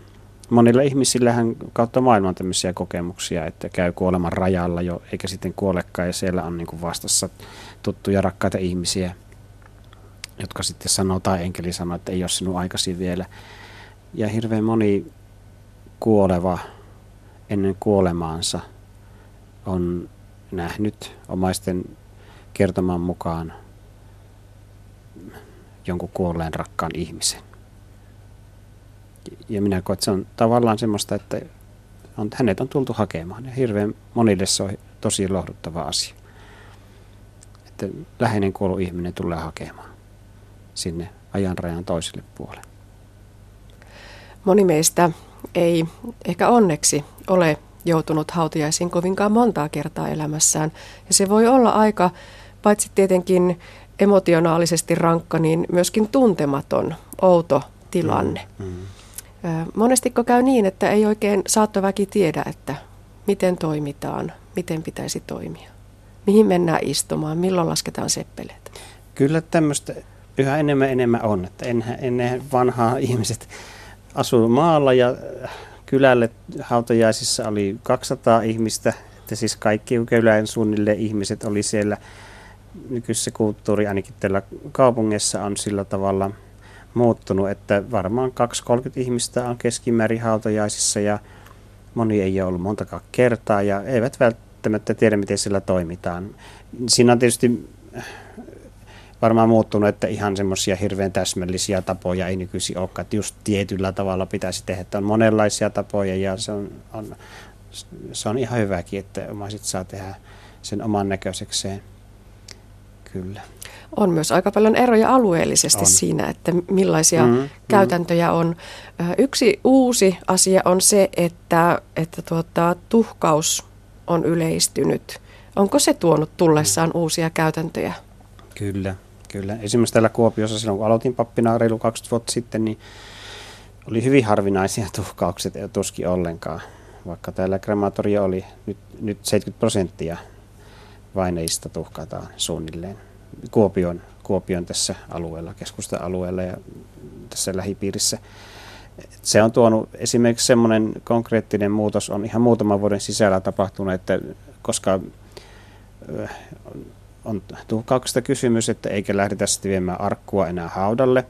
monilla ihmisillähän kautta maailman tämmöisiä kokemuksia, että käy kuoleman rajalla jo, eikä sitten kuolekaan, ja siellä on niin vastassa tuttuja rakkaita ihmisiä, jotka sitten sanoo, tai enkeli sanoo, että ei ole sinun aikasi vielä. Ja hirveän moni kuoleva ennen kuolemaansa on nähnyt omaisten kertoman mukaan jonkun kuolleen rakkaan ihmisen. Ja minä koen, että se on tavallaan semmoista, että on, hänet on tultu hakemaan. Ja hirveän monille se on tosi lohduttava asia. Että läheinen kuollut ihminen tulee hakemaan sinne ajanrajan toiselle puolelle. Moni meistä ei ehkä onneksi ole joutunut hautajaisiin kovinkaan montaa kertaa elämässään. Ja se voi olla aika, paitsi tietenkin emotionaalisesti rankka, niin myöskin tuntematon, outo tilanne. Mm, mm. Monestiko käy niin, että ei oikein saattoväki tiedä, että miten toimitaan, miten pitäisi toimia? Mihin mennään istumaan, milloin lasketaan seppeleet? Kyllä tämmöistä yhä enemmän enemmän on. Että ennen, ennen vanhaa ihmiset asuivat maalla ja kylälle hautajaisissa oli 200 ihmistä, että siis kaikki kylän suunnilleen ihmiset oli siellä. Nykyisessä kulttuuri ainakin tällä kaupungissa on sillä tavalla muuttunut, että varmaan 2-30 ihmistä on keskimäärin hautajaisissa ja moni ei ole ollut montakaan kertaa ja eivät välttämättä tiedä, miten sillä toimitaan. Siinä on tietysti varmaan muuttunut, että ihan semmoisia hirveän täsmällisiä tapoja ei nykyisin olekaan, että just tietyllä tavalla pitäisi tehdä, että on monenlaisia tapoja ja se on, on, se on ihan hyväkin, että omaiset saa tehdä sen oman näköisekseen. Kyllä. On myös aika paljon eroja alueellisesti on. siinä, että millaisia mm, käytäntöjä mm. on. Yksi uusi asia on se, että, että tuota, tuhkaus on yleistynyt. Onko se tuonut tullessaan mm. uusia käytäntöjä? Kyllä, Kyllä. Esimerkiksi täällä Kuopiossa silloin, kun aloitin pappina reilu 20 vuotta sitten, niin oli hyvin harvinaisia tuhkaukset, ei tuskin ollenkaan. Vaikka täällä krematoria oli nyt, nyt 70 prosenttia vaineista tuhkataan suunnilleen. Kuopion, Kuopion tässä alueella, keskusta-alueella ja tässä lähipiirissä. Se on tuonut esimerkiksi semmoinen konkreettinen muutos on ihan muutaman vuoden sisällä tapahtunut, että koska on tuhkauksesta kysymys, että eikä lähdetä sitten viemään arkkua enää haudalle,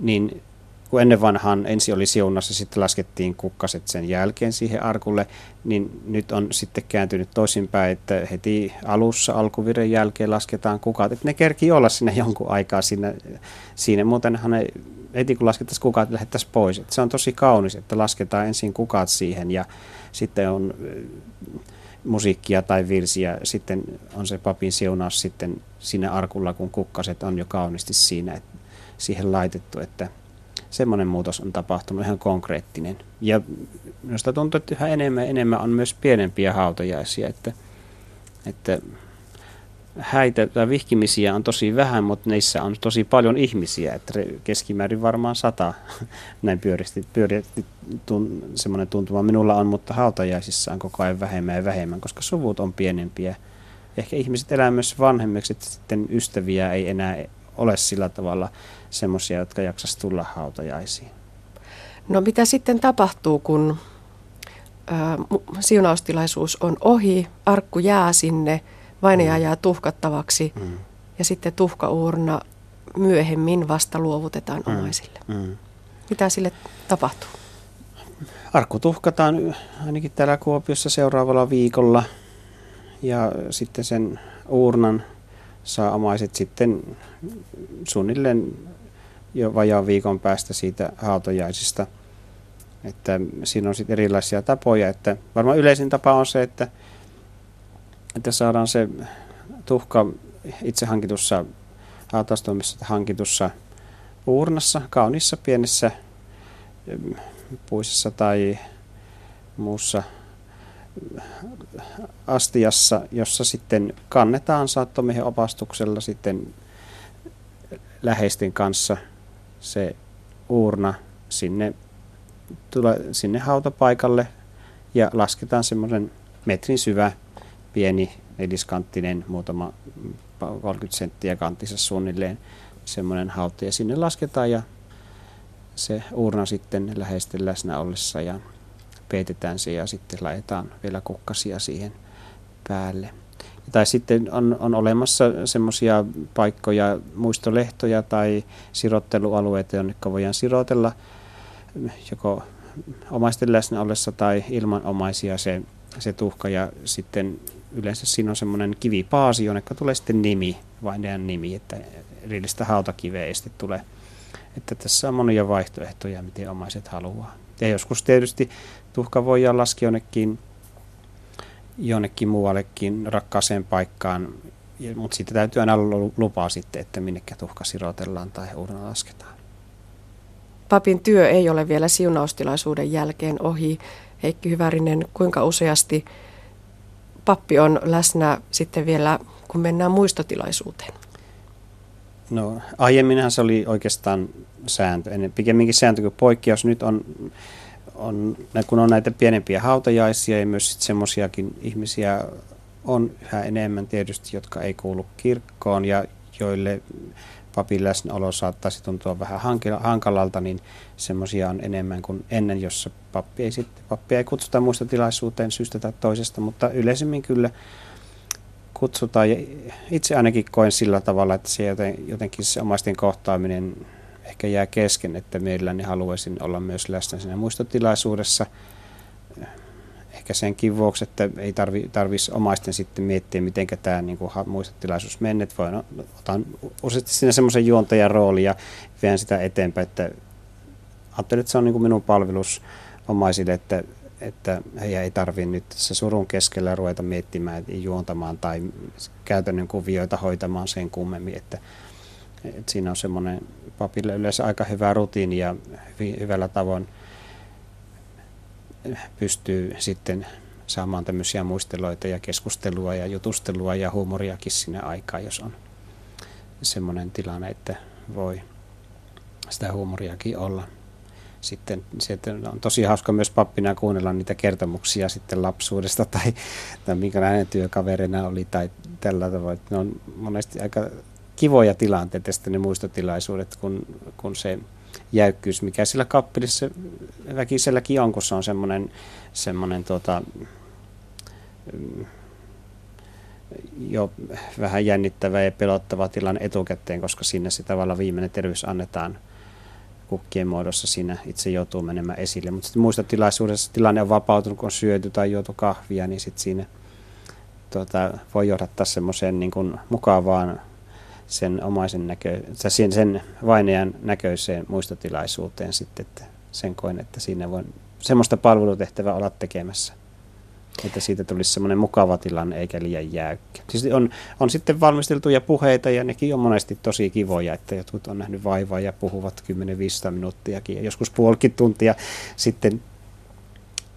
niin kun ennen vanhaan ensi oli siunassa, sitten laskettiin kukkaset sen jälkeen siihen arkulle, niin nyt on sitten kääntynyt toisinpäin, että heti alussa alkuviren jälkeen lasketaan kukat, että ne kerkii olla sinne jonkun aikaa siinä, siinä. muutenhan ne, heti kun laskettaisiin kukat, lähettäisiin pois. Että se on tosi kaunis, että lasketaan ensin kukat siihen ja sitten on musiikkia tai virsiä. Sitten on se papin siunaus sitten siinä arkulla, kun kukkaset on jo kauniisti siinä, että siihen laitettu, että semmoinen muutos on tapahtunut ihan konkreettinen. Ja minusta tuntuu, että yhä enemmän enemmän on myös pienempiä hautajaisia, että että häitä tai vihkimisiä on tosi vähän, mutta niissä on tosi paljon ihmisiä, että keskimäärin varmaan sata, näin pyöristi, pyöristi tun, semmoinen tuntuma minulla on, mutta hautajaisissa on koko ajan vähemmän ja vähemmän, koska suvut on pienempiä. Ehkä ihmiset elää myös vanhemmiksi, että sitten ystäviä ei enää ole sillä tavalla semmoisia, jotka jaksas tulla hautajaisiin. No mitä sitten tapahtuu, kun ö, siunaustilaisuus on ohi, arkku jää sinne – vainaja mm. jää tuhkattavaksi mm. ja sitten tuhkauurna myöhemmin vasta luovutetaan mm. omaisille. Mm. Mitä sille tapahtuu? Arkku tuhkataan ainakin täällä Kuopiossa seuraavalla viikolla ja sitten sen uurnan saa omaiset sitten suunnilleen jo vajaan viikon päästä siitä hautajaisista. Että siinä on sitten erilaisia tapoja, että varmaan yleisin tapa on se, että että saadaan se tuhka itse hankitussa hautaustoimissa hankitussa uurnassa, kaunissa pienessä puisessa tai muussa astiassa, jossa sitten kannetaan saattomiehen opastuksella sitten läheisten kanssa se uurna sinne, tule, sinne hautapaikalle ja lasketaan semmoinen metrin syvä pieni neliskanttinen, muutama 30 senttiä kantissa suunnilleen semmoinen hauta ja sinne lasketaan ja se urna sitten läheisten läsnä ollessa ja peitetään se ja sitten laitetaan vielä kukkasia siihen päälle. Tai sitten on, on olemassa semmoisia paikkoja, muistolehtoja tai sirottelualueita, jonne voidaan sirotella joko omaisten läsnä ollessa tai ilman omaisia se, se tuhka ja sitten yleensä siinä on semmoinen kivipaasi, jonne tulee sitten nimi, vainajan nimi, että erillistä hautakiveä ei sitten tule. Että tässä on monia vaihtoehtoja, miten omaiset haluaa. Ja joskus tietysti tuhka voi laskea jonnekin, jonnekin muuallekin rakkaaseen paikkaan, mutta siitä täytyy aina olla lupaa sitten, että minnekä tuhka sirotellaan tai urna lasketaan. Papin työ ei ole vielä siunaustilaisuuden jälkeen ohi. Heikki Hyvärinen, kuinka useasti pappi on läsnä sitten vielä, kun mennään muistotilaisuuteen? No aiemminhan se oli oikeastaan sääntö, ennen pikemminkin sääntö kuin poikkeus. Nyt on, on, kun on näitä pienempiä hautajaisia ja myös semmoisiakin ihmisiä on yhä enemmän tietysti, jotka ei kuulu kirkkoon ja joille papin läsnäolo saattaisi tuntua vähän hankalalta, niin semmoisia on enemmän kuin ennen, jossa pappi ei, sitten, pappi ei kutsuta muista tilaisuuteen syystä tai toisesta, mutta yleisemmin kyllä kutsutaan. Ja itse ainakin koen sillä tavalla, että se jotenkin se omaisten kohtaaminen ehkä jää kesken, että mielelläni haluaisin olla myös läsnä siinä muistotilaisuudessa – ehkä senkin vuoksi, että ei tarvi, tarvitsisi omaisten sitten miettiä, miten tämä niin kuin, muistotilaisuus mennyt. Voin otan useasti siinä semmoisen juontajan rooli ja vien sitä eteenpäin, että ajattelin, että se on niin kuin minun palvelus omaisille, että, että heidän ei tarvitse nyt se surun keskellä ruveta miettimään ja juontamaan tai käytännön kuvioita hoitamaan sen kummemmin, että, että siinä on semmoinen papille yleensä aika hyvä rutiini ja hyvällä tavoin pystyy sitten saamaan tämmöisiä muisteloita ja keskustelua ja jutustelua ja huumoriakin sinne aikaan, jos on semmoinen tilanne, että voi sitä huumoriakin olla. Sitten se on tosi hauska myös pappina kuunnella niitä kertomuksia sitten lapsuudesta tai, tai minkälainen työkaverina oli tai tällä tavoin. Ne on monesti aika kivoja tilanteita sitten ne muistotilaisuudet, kun, kun se jäykkyys, mikä sillä kappelissa kun se on semmoinen, semmoinen tota, jo vähän jännittävä ja pelottava tilanne etukäteen, koska sinne se tavallaan viimeinen terveys annetaan kukkien muodossa siinä itse joutuu menemään esille. Mutta sitten muista tilaisuudessa tilanne on vapautunut, kun on syöty tai juotu kahvia, niin sitten siinä tuota, voi johdattaa semmoiseen niin mukavaan sen omaisen näkö, sen, sen vainajan näköiseen muistotilaisuuteen sitten, että sen koen, että siinä voi semmoista palvelutehtävää olla tekemässä. Että siitä tulisi semmoinen mukava tilanne eikä liian jäykkä. Siis on, on sitten valmisteltuja puheita ja nekin on monesti tosi kivoja, että jotkut on nähnyt vaivaa ja puhuvat 10-15 minuuttiakin ja joskus puolikin tuntia sitten,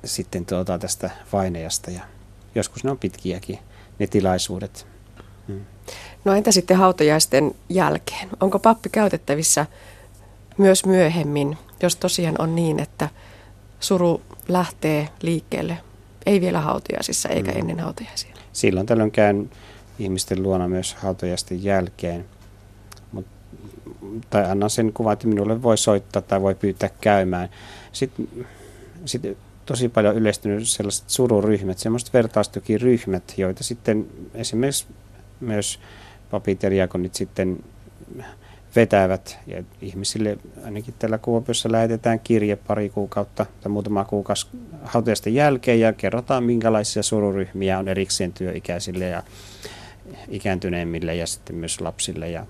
sitten tuota tästä vainajasta ja joskus ne on pitkiäkin ne tilaisuudet. No entä sitten hautajaisten jälkeen? Onko pappi käytettävissä myös myöhemmin, jos tosiaan on niin, että suru lähtee liikkeelle, ei vielä hautajaisissa eikä mm. ennen hautajaisia? Silloin tällöin käyn ihmisten luona myös hautajaisten jälkeen. Mut, tai annan sen kuvan, että minulle voi soittaa tai voi pyytää käymään. Sitten, sitten tosi paljon yleistynyt sellaiset sururyhmät, semmoiset vertaistukiryhmät, joita sitten esimerkiksi myös papit ja diakonit sitten vetävät. Ja ihmisille ainakin tällä Kuopiossa lähetetään kirje pari kuukautta tai muutama kuukausi hautajaisten jälkeen ja kerrotaan minkälaisia sururyhmiä on erikseen työikäisille ja ikääntyneemmille ja sitten myös lapsille ja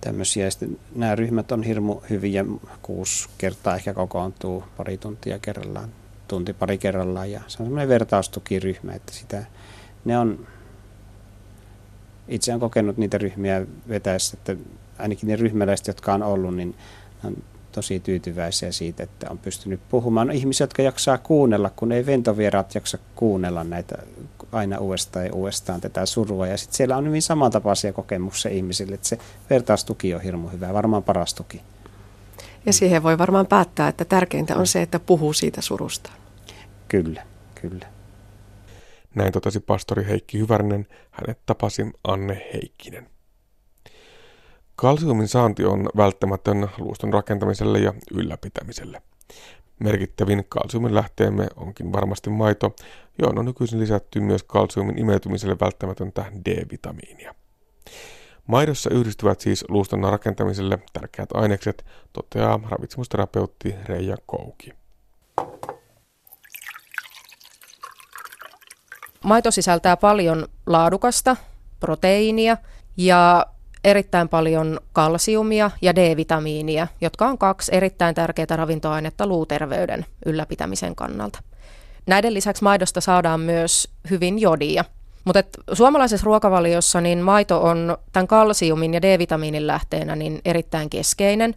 tämmöisiä. Ja sitten nämä ryhmät on hirmu hyviä, kuusi kertaa ehkä kokoontuu pari tuntia kerrallaan, tunti pari kerrallaan ja se on semmoinen vertaustukiryhmä, että sitä, ne on, itse olen kokenut niitä ryhmiä vetäessä, että ainakin ne ryhmäläiset, jotka on ollut, niin on tosi tyytyväisiä siitä, että on pystynyt puhumaan. No, ihmisiä, jotka jaksaa kuunnella, kun ei ventovieraat jaksa kuunnella näitä aina uudestaan ja uudestaan tätä surua. Ja sitten siellä on hyvin samantapaisia kokemuksia ihmisille, että se vertaustuki on hirmu hyvä, varmaan paras tuki. Ja siihen voi varmaan päättää, että tärkeintä on se, että puhuu siitä surusta. Kyllä, kyllä. Näin totesi pastori Heikki Hyvärinen, hänet tapasi Anne Heikkinen. Kalsiumin saanti on välttämätön luuston rakentamiselle ja ylläpitämiselle. Merkittävin kalsiumin lähteemme onkin varmasti maito, johon on nykyisin lisätty myös kalsiumin imeytymiselle välttämätöntä D-vitamiinia. Maidossa yhdistyvät siis luuston rakentamiselle tärkeät ainekset, toteaa ravitsemusterapeutti Reija Kouki. Maito sisältää paljon laadukasta, proteiinia ja erittäin paljon kalsiumia ja D-vitamiinia, jotka on kaksi erittäin tärkeää ravintoainetta luuterveyden ylläpitämisen kannalta. Näiden lisäksi maidosta saadaan myös hyvin jodia. Mutta suomalaisessa ruokavaliossa niin maito on tämän kalsiumin ja D-vitamiinin lähteenä niin erittäin keskeinen.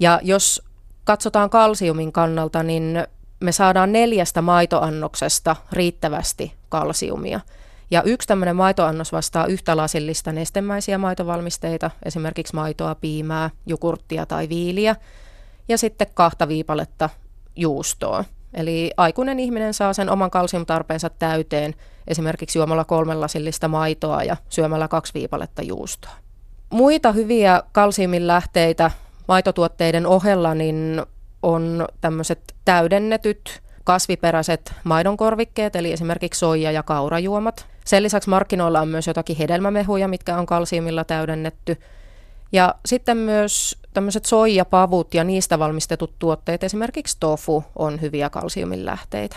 Ja jos katsotaan kalsiumin kannalta, niin me saadaan neljästä maitoannoksesta riittävästi kalsiumia. Ja yksi tämmöinen maitoannos vastaa yhtä lasillista nestemäisiä maitovalmisteita, esimerkiksi maitoa, piimää, jukurttia tai viiliä, ja sitten kahta viipaletta juustoa. Eli aikuinen ihminen saa sen oman kalsiumtarpeensa täyteen esimerkiksi juomalla kolmen lasillista maitoa ja syömällä kaksi viipaletta juustoa. Muita hyviä kalsiumin lähteitä maitotuotteiden ohella niin on tämmöiset täydennetyt kasviperäiset maidonkorvikkeet, eli esimerkiksi soija- ja kaurajuomat. Sen lisäksi markkinoilla on myös jotakin hedelmämehuja, mitkä on kalsiumilla täydennetty. Ja sitten myös tämmöiset soijapavut ja niistä valmistetut tuotteet, esimerkiksi tofu, on hyviä kalsiumin lähteitä.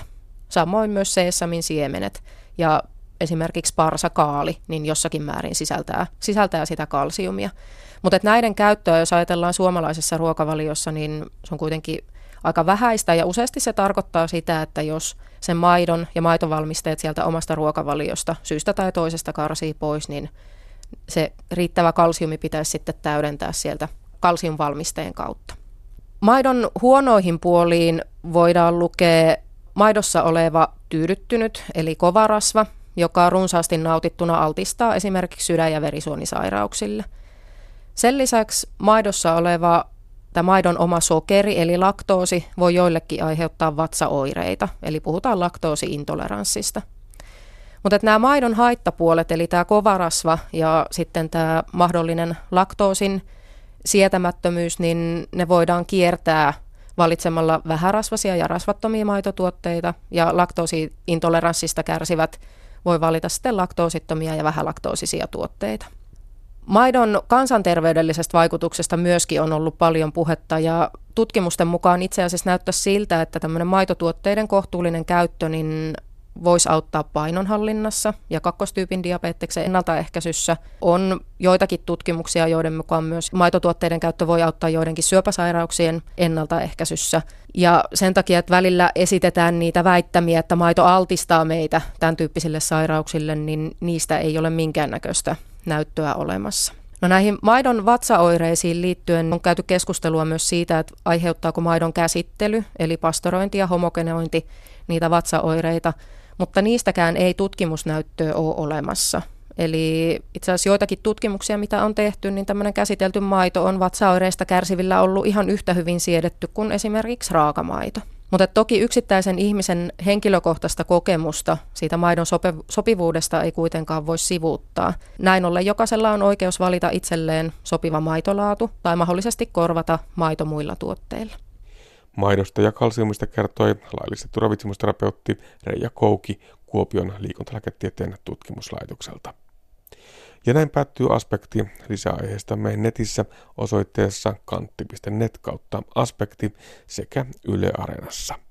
Samoin myös seesamin siemenet ja esimerkiksi parsakaali, niin jossakin määrin sisältää, sisältää sitä kalsiumia. Mutta näiden käyttöä, jos ajatellaan suomalaisessa ruokavaliossa, niin se on kuitenkin aika vähäistä ja useasti se tarkoittaa sitä, että jos sen maidon ja maitovalmisteet sieltä omasta ruokavaliosta syystä tai toisesta karsii pois, niin se riittävä kalsiumi pitäisi sitten täydentää sieltä kalsiumvalmisteen kautta. Maidon huonoihin puoliin voidaan lukea maidossa oleva tyydyttynyt eli kova rasva, joka runsaasti nautittuna altistaa esimerkiksi sydän- ja verisuonisairauksille. Sen lisäksi maidossa oleva Tämä maidon oma sokeri eli laktoosi voi joillekin aiheuttaa vatsaoireita, eli puhutaan laktoosiintoleranssista. Mutta nämä maidon haittapuolet, eli tämä kovarasva ja sitten tämä mahdollinen laktoosin sietämättömyys, niin ne voidaan kiertää valitsemalla vähärasvasia ja rasvattomia maitotuotteita, ja laktoosiintoleranssista kärsivät voi valita sitten laktoosittomia ja vähälaktoosisia tuotteita. Maidon kansanterveydellisestä vaikutuksesta myöskin on ollut paljon puhetta ja tutkimusten mukaan itse asiassa näyttää siltä, että tämmöinen maitotuotteiden kohtuullinen käyttö niin voisi auttaa painonhallinnassa ja kakkostyypin diabeteksen ennaltaehkäisyssä. On joitakin tutkimuksia, joiden mukaan myös maitotuotteiden käyttö voi auttaa joidenkin syöpäsairauksien ennaltaehkäisyssä. Ja sen takia, että välillä esitetään niitä väittämiä, että maito altistaa meitä tämän tyyppisille sairauksille, niin niistä ei ole minkäännäköistä näyttöä olemassa. No näihin maidon vatsaoireisiin liittyen on käyty keskustelua myös siitä, että aiheuttaako maidon käsittely, eli pastorointi ja homogenointi, niitä vatsaoireita. mutta niistäkään ei tutkimusnäyttöä ole olemassa. Eli itse asiassa joitakin tutkimuksia, mitä on tehty, niin tämmöinen käsitelty maito on vatsaoireista kärsivillä ollut ihan yhtä hyvin siedetty kuin esimerkiksi raakamaito. Mutta toki yksittäisen ihmisen henkilökohtaista kokemusta siitä maidon sopivuudesta ei kuitenkaan voi sivuuttaa. Näin ollen jokaisella on oikeus valita itselleen sopiva maitolaatu tai mahdollisesti korvata maito muilla tuotteilla. Maidosta ja kalsiumista kertoi laillistettu ravitsemusterapeutti Reija Kouki Kuopion liikuntalääketieteen tutkimuslaitokselta. Ja näin päättyy aspekti lisäaiheesta meidän netissä osoitteessa kantti.net kautta aspekti sekä Yle Areenassa.